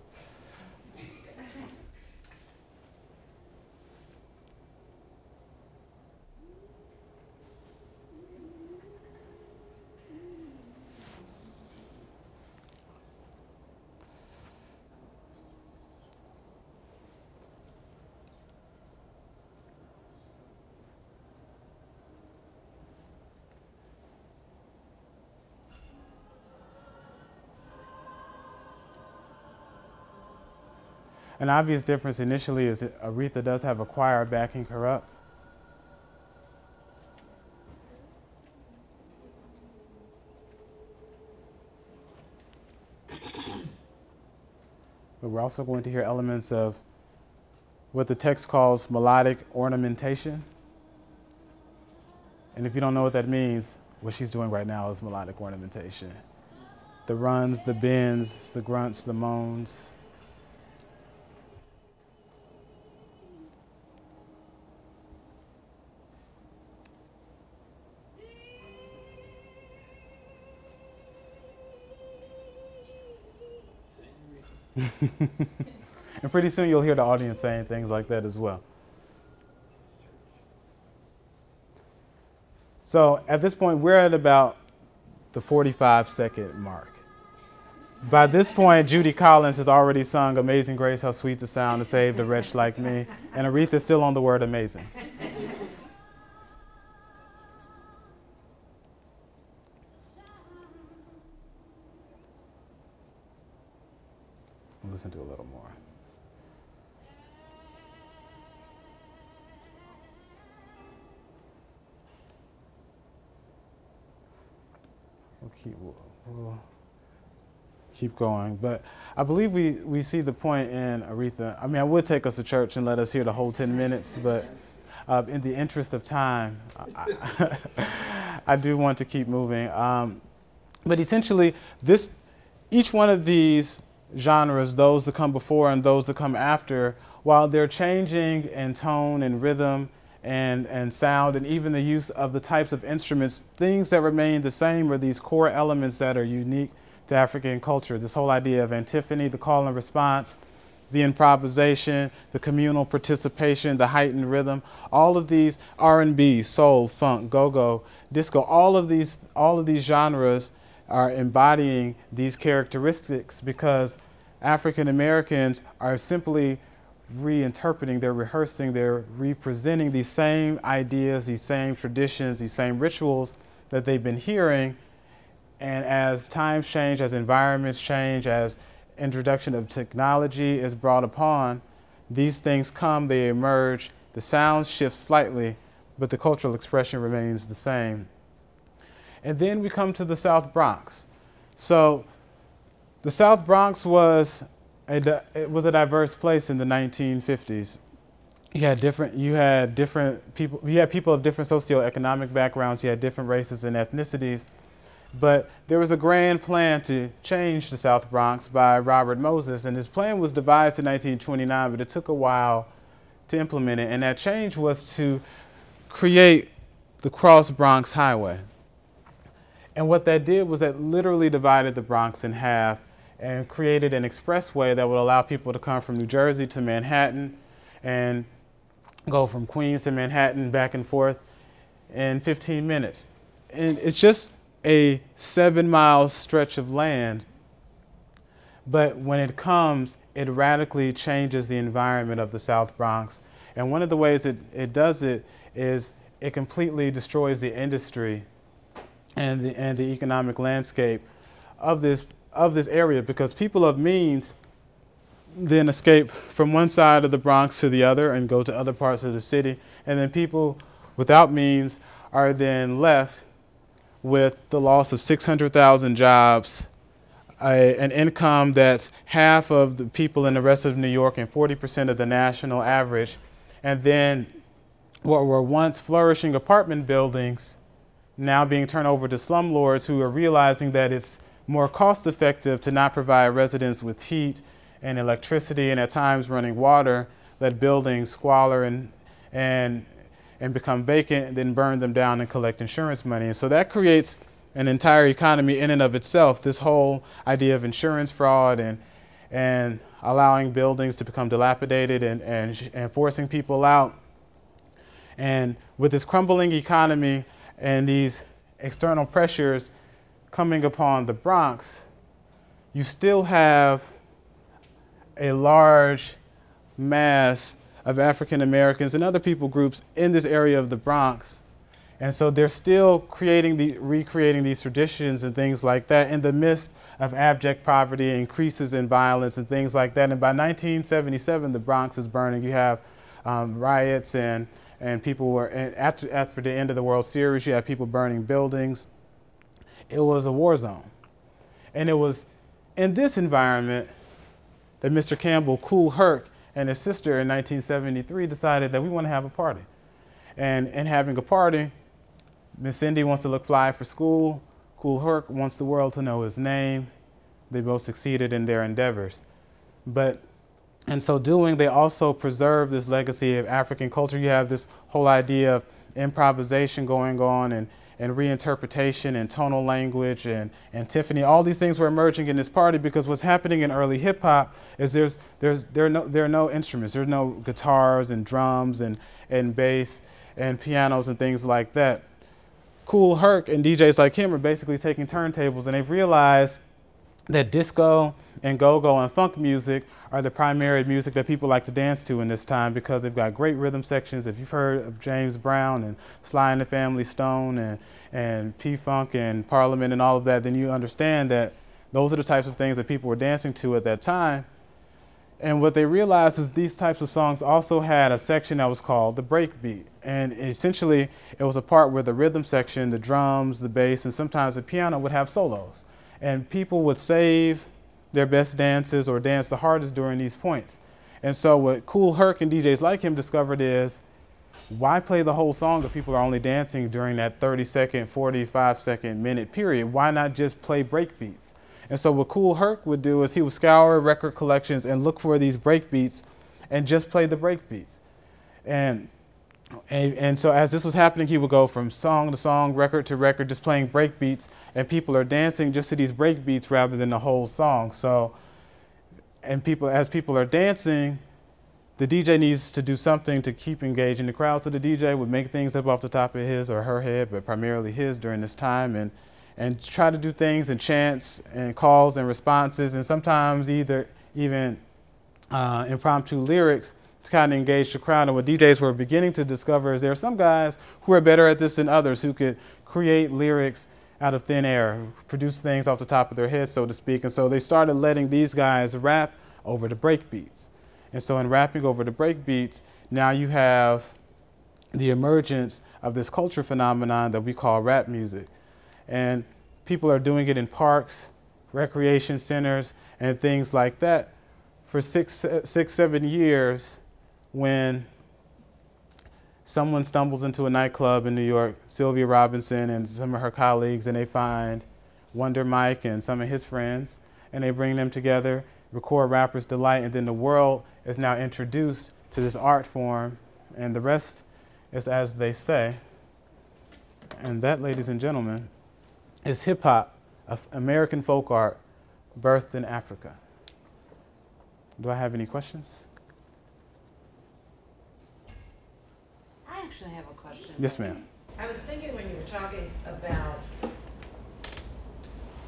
Speaker 3: An obvious difference initially is Aretha does have a choir backing her up. But we're also going to hear elements of what the text calls melodic ornamentation. And if you don't know what that means, what she's doing right now is melodic ornamentation. The runs, the bends, the grunts, the moans. [LAUGHS] and pretty soon you'll hear the audience saying things like that as well. So at this point, we're at about the 45 second mark. By this point, Judy Collins has already sung Amazing Grace, How Sweet the Sound to Save the Wretch Like Me, and Aretha's still on the word amazing. Listen to a little more. We'll keep, we'll, keep going. But I believe we, we see the point in Aretha. I mean, I would take us to church and let us hear the whole 10 minutes, but uh, in the interest of time, I, [LAUGHS] I do want to keep moving. Um, but essentially, this, each one of these genres, those that come before and those that come after, while they're changing in tone and rhythm and, and sound and even the use of the types of instruments, things that remain the same are these core elements that are unique to African culture. This whole idea of antiphony, the call and response, the improvisation, the communal participation, the heightened rhythm, all of these R&B, soul, funk, go-go, disco, all of these all of these genres are embodying these characteristics because African Americans are simply reinterpreting, they're rehearsing, they're representing these same ideas, these same traditions, these same rituals that they've been hearing. And as times change, as environments change, as introduction of technology is brought upon, these things come, they emerge, the sound shifts slightly, but the cultural expression remains the same. And then we come to the South Bronx. So the South Bronx was a, it was a diverse place in the 1950s. You had different, you had different people, you had people of different socioeconomic backgrounds, you had different races and ethnicities. But there was a grand plan to change the South Bronx by Robert Moses, and his plan was devised in 1929, but it took a while to implement it. And that change was to create the Cross Bronx Highway. And what that did was that literally divided the Bronx in half and created an expressway that would allow people to come from New Jersey to Manhattan and go from Queens to Manhattan back and forth in 15 minutes. And it's just a seven mile stretch of land, but when it comes, it radically changes the environment of the South Bronx. And one of the ways it, it does it is it completely destroys the industry and the, and the economic landscape of this, of this area because people of means then escape from one side of the Bronx to the other and go to other parts of the city. And then people without means are then left with the loss of 600,000 jobs, a, an income that's half of the people in the rest of New York and 40% of the national average. And then what were once flourishing apartment buildings now being turned over to slumlords who are realizing that it's more cost effective to not provide residents with heat and electricity and at times running water, let buildings squalor and, and, and become vacant and then burn them down and collect insurance money. And so that creates an entire economy in and of itself. This whole idea of insurance fraud and, and allowing buildings to become dilapidated and, and, and forcing people out. And with this crumbling economy, and these external pressures coming upon the Bronx, you still have a large mass of African Americans and other people groups in this area of the Bronx. And so they're still creating the recreating these traditions and things like that in the midst of abject poverty, increases in violence and things like that. And by 1977, the Bronx is burning. You have um, riots and and people were and after after the end of the World Series, you had people burning buildings. It was a war zone, and it was in this environment that Mr. Campbell Kool Herc and his sister in 1973 decided that we want to have a party, and in having a party, Miss Cindy wants to look fly for school. Kool Herc wants the world to know his name. They both succeeded in their endeavors, but in so doing, they also preserve this legacy of African culture. You have this whole idea of improvisation going on and, and reinterpretation and tonal language and and antiphony. All these things were emerging in this party because what's happening in early hip hop is there's, there's, there, are no, there are no instruments. There's no guitars and drums and, and bass and pianos and things like that. Kool Herc and DJs like him are basically taking turntables and they've realized that disco and go-go and funk music are the primary music that people like to dance to in this time because they've got great rhythm sections. If you've heard of James Brown and Sly and the Family Stone and, and P-Funk and Parliament and all of that, then you understand that those are the types of things that people were dancing to at that time. And what they realized is these types of songs also had a section that was called the breakbeat. And essentially, it was a part where the rhythm section, the drums, the bass, and sometimes the piano would have solos. And people would save their best dances or dance the hardest during these points. And so, what Kool Herc and DJs like him discovered is why play the whole song if people are only dancing during that 30 second, 45 second minute period? Why not just play breakbeats? And so what Kool Herc would do is he would scour record collections and look for these breakbeats and just play the breakbeats. And, and, and so as this was happening, he would go from song to song, record to record, just playing breakbeats, and people are dancing just to these breakbeats rather than the whole song. So, and people, as people are dancing, the DJ needs to do something to keep engaging the crowd. So the DJ would make things up off the top of his or her head, but primarily his during this time. And and try to do things and chants and calls and responses and sometimes either even uh, impromptu lyrics to kind of engage the crowd. And what DJs were beginning to discover is there are some guys who are better at this than others who could create lyrics out of thin air, produce things off the top of their head, so to speak. And so they started letting these guys rap over the break beats. And so in rapping over the break beats, now you have the emergence of this culture phenomenon that we call rap music and people are doing it in parks, recreation centers, and things like that for six, six, seven years when someone stumbles into a nightclub in New York, Sylvia Robinson and some of her colleagues, and they find Wonder Mike and some of his friends, and they bring them together, record Rapper's Delight, and then the world is now introduced to this art form, and the rest is as they say. And that, ladies and gentlemen, is hip hop, American folk art, birthed in Africa. Do I have any questions?
Speaker 1: I actually have a question.
Speaker 3: Yes, ma'am.
Speaker 1: I was thinking when you were talking about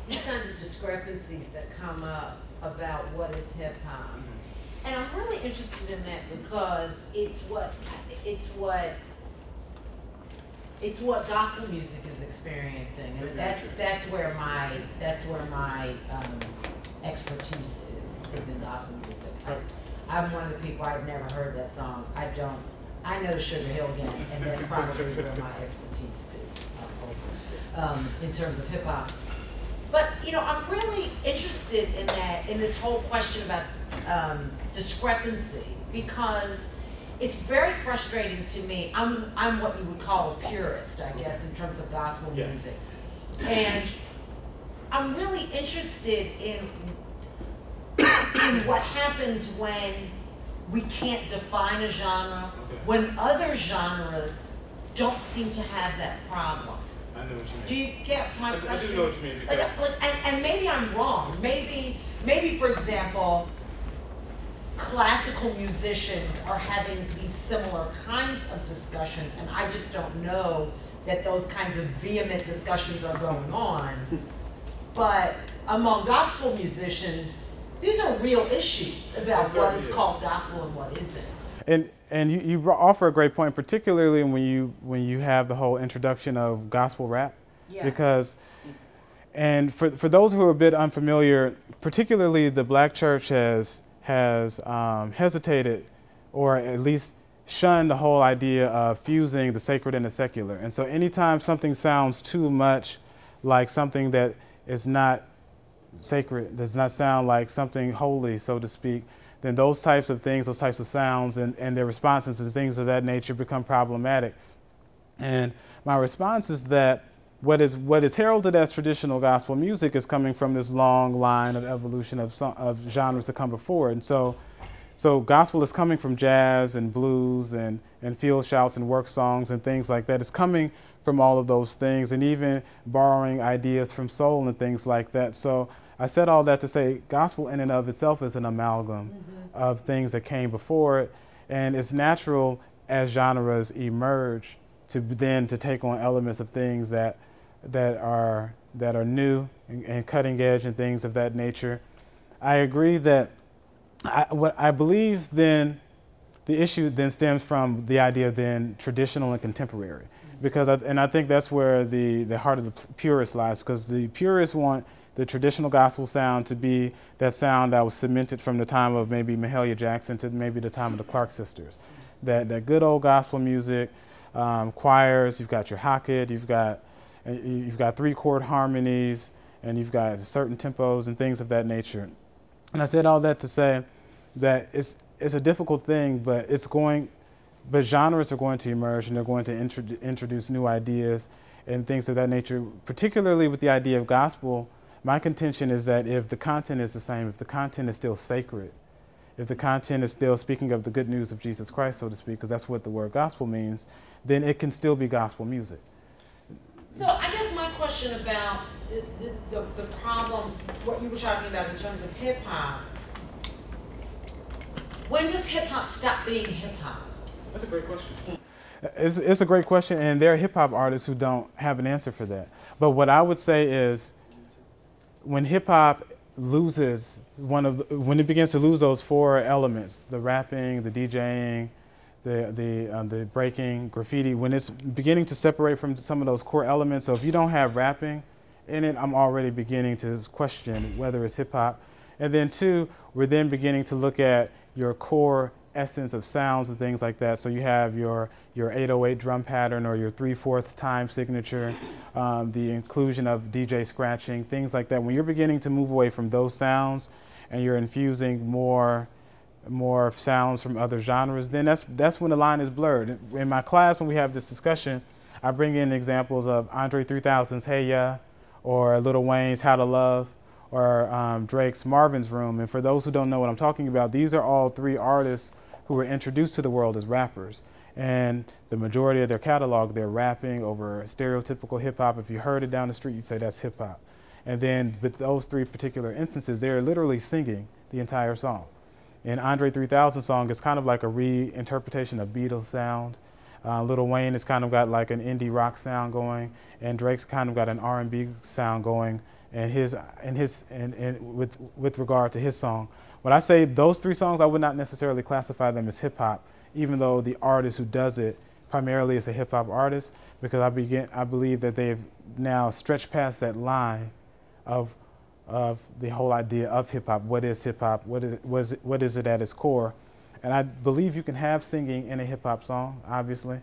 Speaker 1: these kinds of discrepancies that come up about what is hip hop. And I'm really interested in that because it's what it's what it's what gospel music is experiencing, and that's that's where my that's where my um, expertise is is in gospel music. I, I'm one of the people I've never heard that song. I don't. I know Sugar Hill Gang, and that's probably where my expertise is um, in terms of hip hop. But you know, I'm really interested in that in this whole question about um, discrepancy because it's very frustrating to me. I'm I'm what you would call a purist, I guess, in terms of gospel
Speaker 4: Yes.
Speaker 1: music, and I'm really interested in in what happens when we can't define a genre, when other genres don't seem to have that problem.
Speaker 3: I know what you mean.
Speaker 1: Do you get my
Speaker 3: I
Speaker 1: question?
Speaker 3: do know what you mean
Speaker 1: Like, like, and, and maybe I'm wrong. Maybe, maybe for example, classical musicians are having these similar kinds of discussions, and I just don't know that those kinds of vehement discussions are going on. [LAUGHS] But among gospel musicians, these are real issues about
Speaker 3: It
Speaker 1: what is
Speaker 3: is.
Speaker 1: called gospel and what isn't.
Speaker 3: and and you, you offer a great point, particularly when you when you have the whole introduction of gospel rap, yeah. because and for for those who are a bit unfamiliar, particularly the black church has has um, hesitated, or at least shunned the whole idea of fusing the sacred and the secular. And so, anytime something sounds too much like something that is not sacred, does not sound like something holy, so to speak, then those types of things, those types of sounds and, and their responses and things of that nature become problematic. And my response is that what is, what is heralded as traditional gospel music is coming from this long line of evolution of, some, of genres that come before. And so so gospel is coming from jazz and blues and, and field shouts and work songs and things like that. It's coming from all of those things and even borrowing ideas from soul and things like that. So I said all that to say gospel in and of itself is an amalgam mm-hmm. of things that came before it. And it's natural as genres emerge to then to take on elements of things that that are that are new and, and cutting edge and things of that nature. I agree that I, what I believe then the issue then stems from the idea of then traditional and contemporary because I, and I think that's where the, the heart of the purist lies because the purists want the traditional gospel sound to be that sound that was cemented from the time of maybe Mahalia Jackson to maybe the time of the Clark sisters that, that good old gospel music um, choirs you've got your Hackett you've got you've got three chord harmonies and you've got certain tempos and things of that nature and I said all that to say that it's it's a difficult thing, but it's going, but genres are going to emerge and they're going to intro- introduce new ideas and things of that nature. Particularly with the idea of gospel, my contention is that if the content is the same, if the content is still sacred, if the content is still speaking of the good news of Jesus Christ, so to speak, because that's what the word gospel means, then it can still be gospel music.
Speaker 1: So I guess my question about the, the, the, the problem, what you were talking about in terms of hip hop, when does hip hop stop being hip hop?
Speaker 4: That's a great question.
Speaker 3: It's, it's a great question, and there are hip hop artists who don't have an answer for that. But what I would say is when hip hop loses one of the, when it begins to lose those four elements the rapping, the DJing, the, the, uh, the breaking, graffiti, when it's beginning to separate from some of those core elements. So if you don't have rapping in it, I'm already beginning to question whether it's hip hop. And then, two, we're then beginning to look at your core essence of sounds and things like that. So you have your, your 808 drum pattern or your 3 4th time signature, um, the inclusion of DJ scratching, things like that. When you're beginning to move away from those sounds and you're infusing more more sounds from other genres, then that's that's when the line is blurred. In my class, when we have this discussion, I bring in examples of Andre 3000's "Hey Ya" or Lil Wayne's "How to Love." or um, Drake's Marvin's Room. And for those who don't know what I'm talking about, these are all three artists who were introduced to the world as rappers. And the majority of their catalog, they're rapping over stereotypical hip hop. If you heard it down the street, you'd say that's hip hop. And then with those three particular instances, they're literally singing the entire song. And Andre 3000 song is kind of like a reinterpretation of Beatles sound. Uh, Lil Wayne has kind of got like an indie rock sound going, and Drake's kind of got an R&B sound going and his and his and, and with with regard to his song. When I say those three songs, I would not necessarily classify them as hip hop, even though the artist who does it primarily is a hip hop artist, because I begin I believe that they've now stretched past that line of of the whole idea of hip hop. What is hip hop? What is what is it, what is it at its core? And I believe you can have singing in a hip hop song, obviously,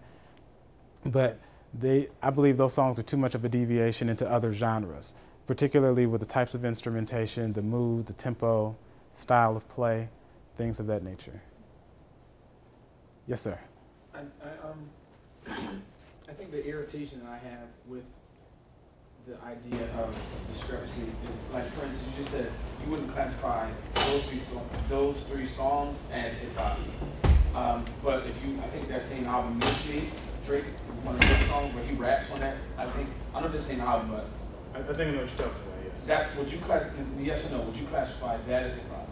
Speaker 3: but they I believe those songs are too much of a deviation into other genres particularly with the types of instrumentation, the mood, the tempo, style of play, things of that nature. Yes, sir.
Speaker 4: I, I, um, I think the irritation that I have with the idea of discrepancy is like, for instance, you just said you wouldn't classify those three those three songs as hip hop. Um, but if you, I think that same album, Miss Me, Drake's one of the songs where he raps on that. I think I know the same album, but
Speaker 3: I, I think I know what you're talking about, yes.
Speaker 4: That's, would you class, yes or no, would you classify that as hip hop?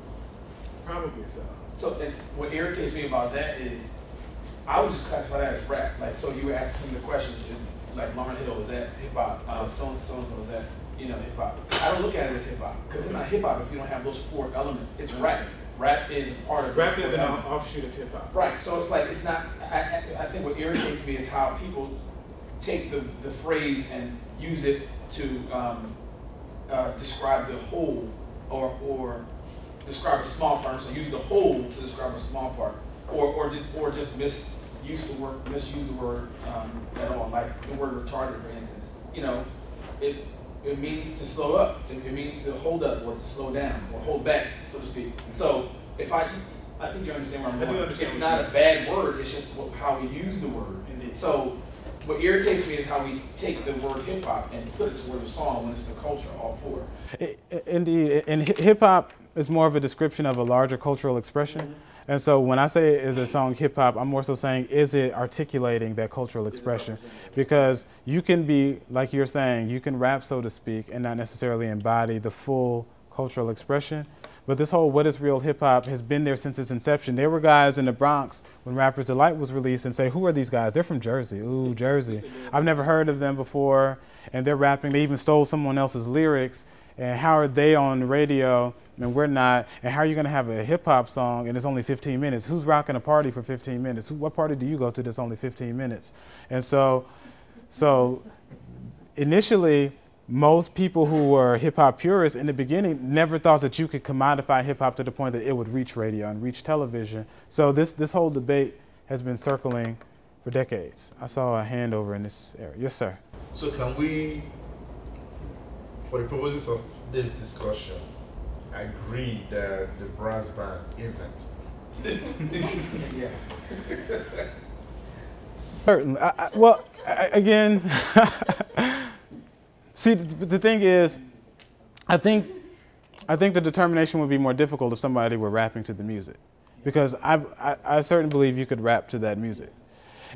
Speaker 3: Probably so.
Speaker 4: So what irritates me about that is, I would just classify that as rap. Like, so you were asking some of the questions, like Lauryn Hill, is that hip hop? Um, so and so, is that you know hip hop? I don't look at it as hip hop because it's not hip hop if you don't have those four elements. It's rap. Rap is part of
Speaker 3: rap is an offshoot of hip hop.
Speaker 4: Right. So it's like it's not. I, I, I think what irritates me is how people take the the phrase and use it to um, uh, describe the whole or, or describe a small part. So use the whole to describe a small part, or or just, or just misuse the word misuse the word um, at all, like the word retarded, for instance. You know, it it means to slow up. It, it means to hold up or to slow down or hold back, so to speak. So if I I think you understand where I'm going. It's not a bad word. It's just how we use the word. Indeed. So what irritates me is how we take the word hip hop and put it toward a song when it's the culture, all four.
Speaker 3: Indeed, and hip hop is more of a description of a larger cultural expression. Mm-hmm. And so when I say is a song hip hop, I'm more so saying is it articulating that cultural expression? Because you can be like you're saying, you can rap so to speak and not necessarily embody the full cultural expression. But this whole what is real hip hop has been there since its inception. There were guys in the Bronx when Rappers Delight was released and say, Who are these guys? They're from Jersey. Ooh, Jersey. I've never heard of them before. And they're rapping. They even stole someone else's lyrics. And how are they on the radio and we're not? And how are you going to have a hip hop song and it's only 15 minutes? Who's rocking a party for 15 minutes? Who, what party do you go to that's only 15 minutes? And so, so initially, most people who were hip hop purists in the beginning never thought that you could commodify hip hop to the point that it would reach radio and reach television. So this this whole debate has been circling for decades. I saw a hand over in this area. Yes, sir.
Speaker 6: So can we, for the purposes of this discussion, agree that the brass band isn't?
Speaker 4: Yes. [LAUGHS]
Speaker 3: Certainly. I, I, well, I, again, [LAUGHS] see, the, thing is, I think, I think the determination would be more difficult if somebody were rapping to the music, because I, I, I certainly believe you could rap to that music,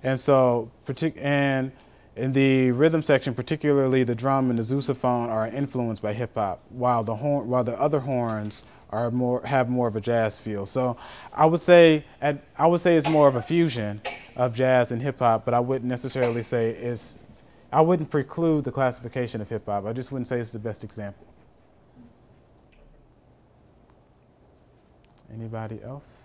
Speaker 3: and so, partic- and in the rhythm section, particularly the drum and the sousaphone are influenced by hip hop, while the horn, while the other horns are more have more of a jazz feel. So I would say at, I would say it's more of a fusion of jazz and hip hop, but I wouldn't necessarily say it's I wouldn't preclude the classification of hip hop. I just wouldn't say it's the best example. Anybody else?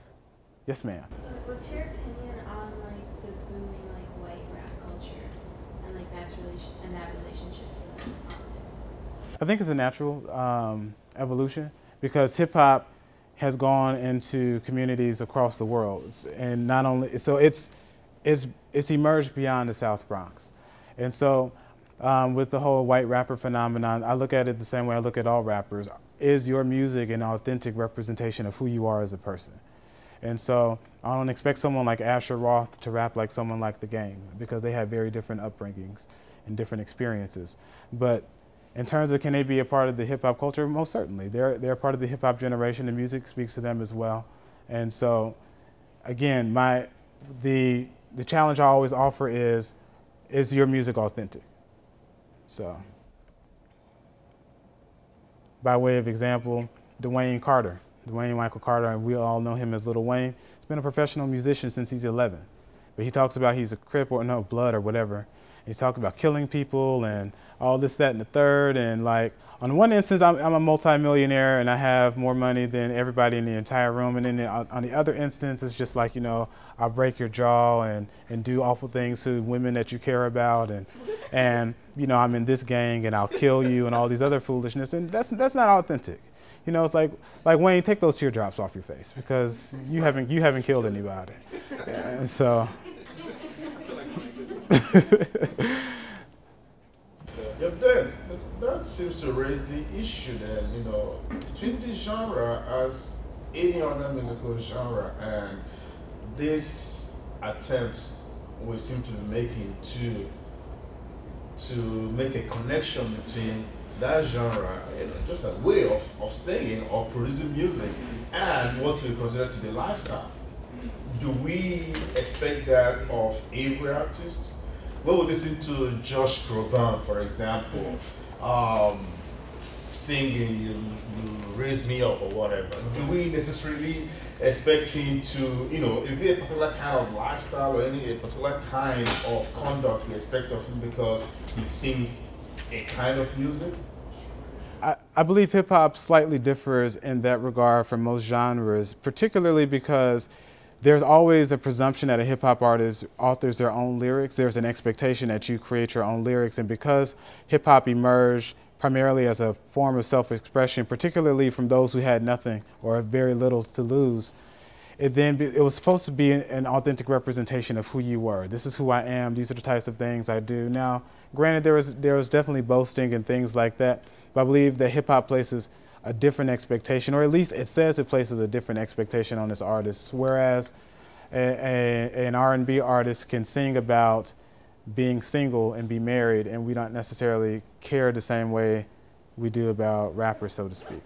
Speaker 3: Yes, ma'am.
Speaker 5: What's your opinion on like the booming like white rap culture and like that's relation and that relationship to like?
Speaker 3: I think it's a natural um, evolution because hip hop has gone into communities across the world, and not only so it's it's it's emerged beyond the South Bronx, and so um, with the whole white rapper phenomenon, I look at it the same way I look at all rappers. Is your music an authentic representation of who you are as a person? And so I don't expect someone like Asher Roth to rap like someone like The Game because they have very different upbringings and different experiences. But in terms of can they be a part of the hip hop culture, most certainly. They're, they're part of the hip hop generation. The music speaks to them as well. And so, again, my, the, the challenge I always offer is is your music authentic? So, by way of example, Dwayne Carter. Dwayne Michael Carter, and we all know him as Little Wayne. He's been a professional musician since he's 11. But he talks about he's a Crip or no, blood or whatever. He's talking about killing people and all this, that, and the third. And like, on one instance, I'm, I'm a multimillionaire and I have more money than everybody in the entire room. And then the, on the other instance, it's just like, you know, I'll break your jaw and, and do awful things to women that you care about. And, and, you know, I'm in this gang and I'll kill you and all these other foolishness. And that's, that's not authentic. You know, it's like, like Wayne, take those teardrops off your face because you haven't, you haven't killed anybody. And [LAUGHS] so.
Speaker 6: Yeah, then that seems to raise the issue then, you know, between this genre as any other musical genre and this attempt we seem to be making to to make a connection between that genre, you know, just a way of, of singing or producing music and what we consider to be lifestyle. Do we expect that of every artist? When we listen to Josh Groban, for example, um, singing you, you Raise Me Up or whatever, do we necessarily expect him to, you know, is there a particular kind of lifestyle or any a particular kind of conduct we expect of him because he sings a kind of music?
Speaker 3: I, I believe hip hop slightly differs in that regard from most genres, particularly because there's always a presumption that a hip hop artist authors their own lyrics. There's an expectation that you create your own lyrics. And because hip hop emerged primarily as a form of self expression, particularly from those who had nothing or very little to lose, it then be, it was supposed to be an, an authentic representation of who you were. This is who I am. These are the types of things I do. Now, granted, there was there was definitely boasting and things like that, but I believe that hip hop places a different expectation, or at least it says it places a different expectation on this artist. Whereas a, a, an R&B artist can sing about being single and be married, and we don't necessarily care the same way we do about rappers, so to speak.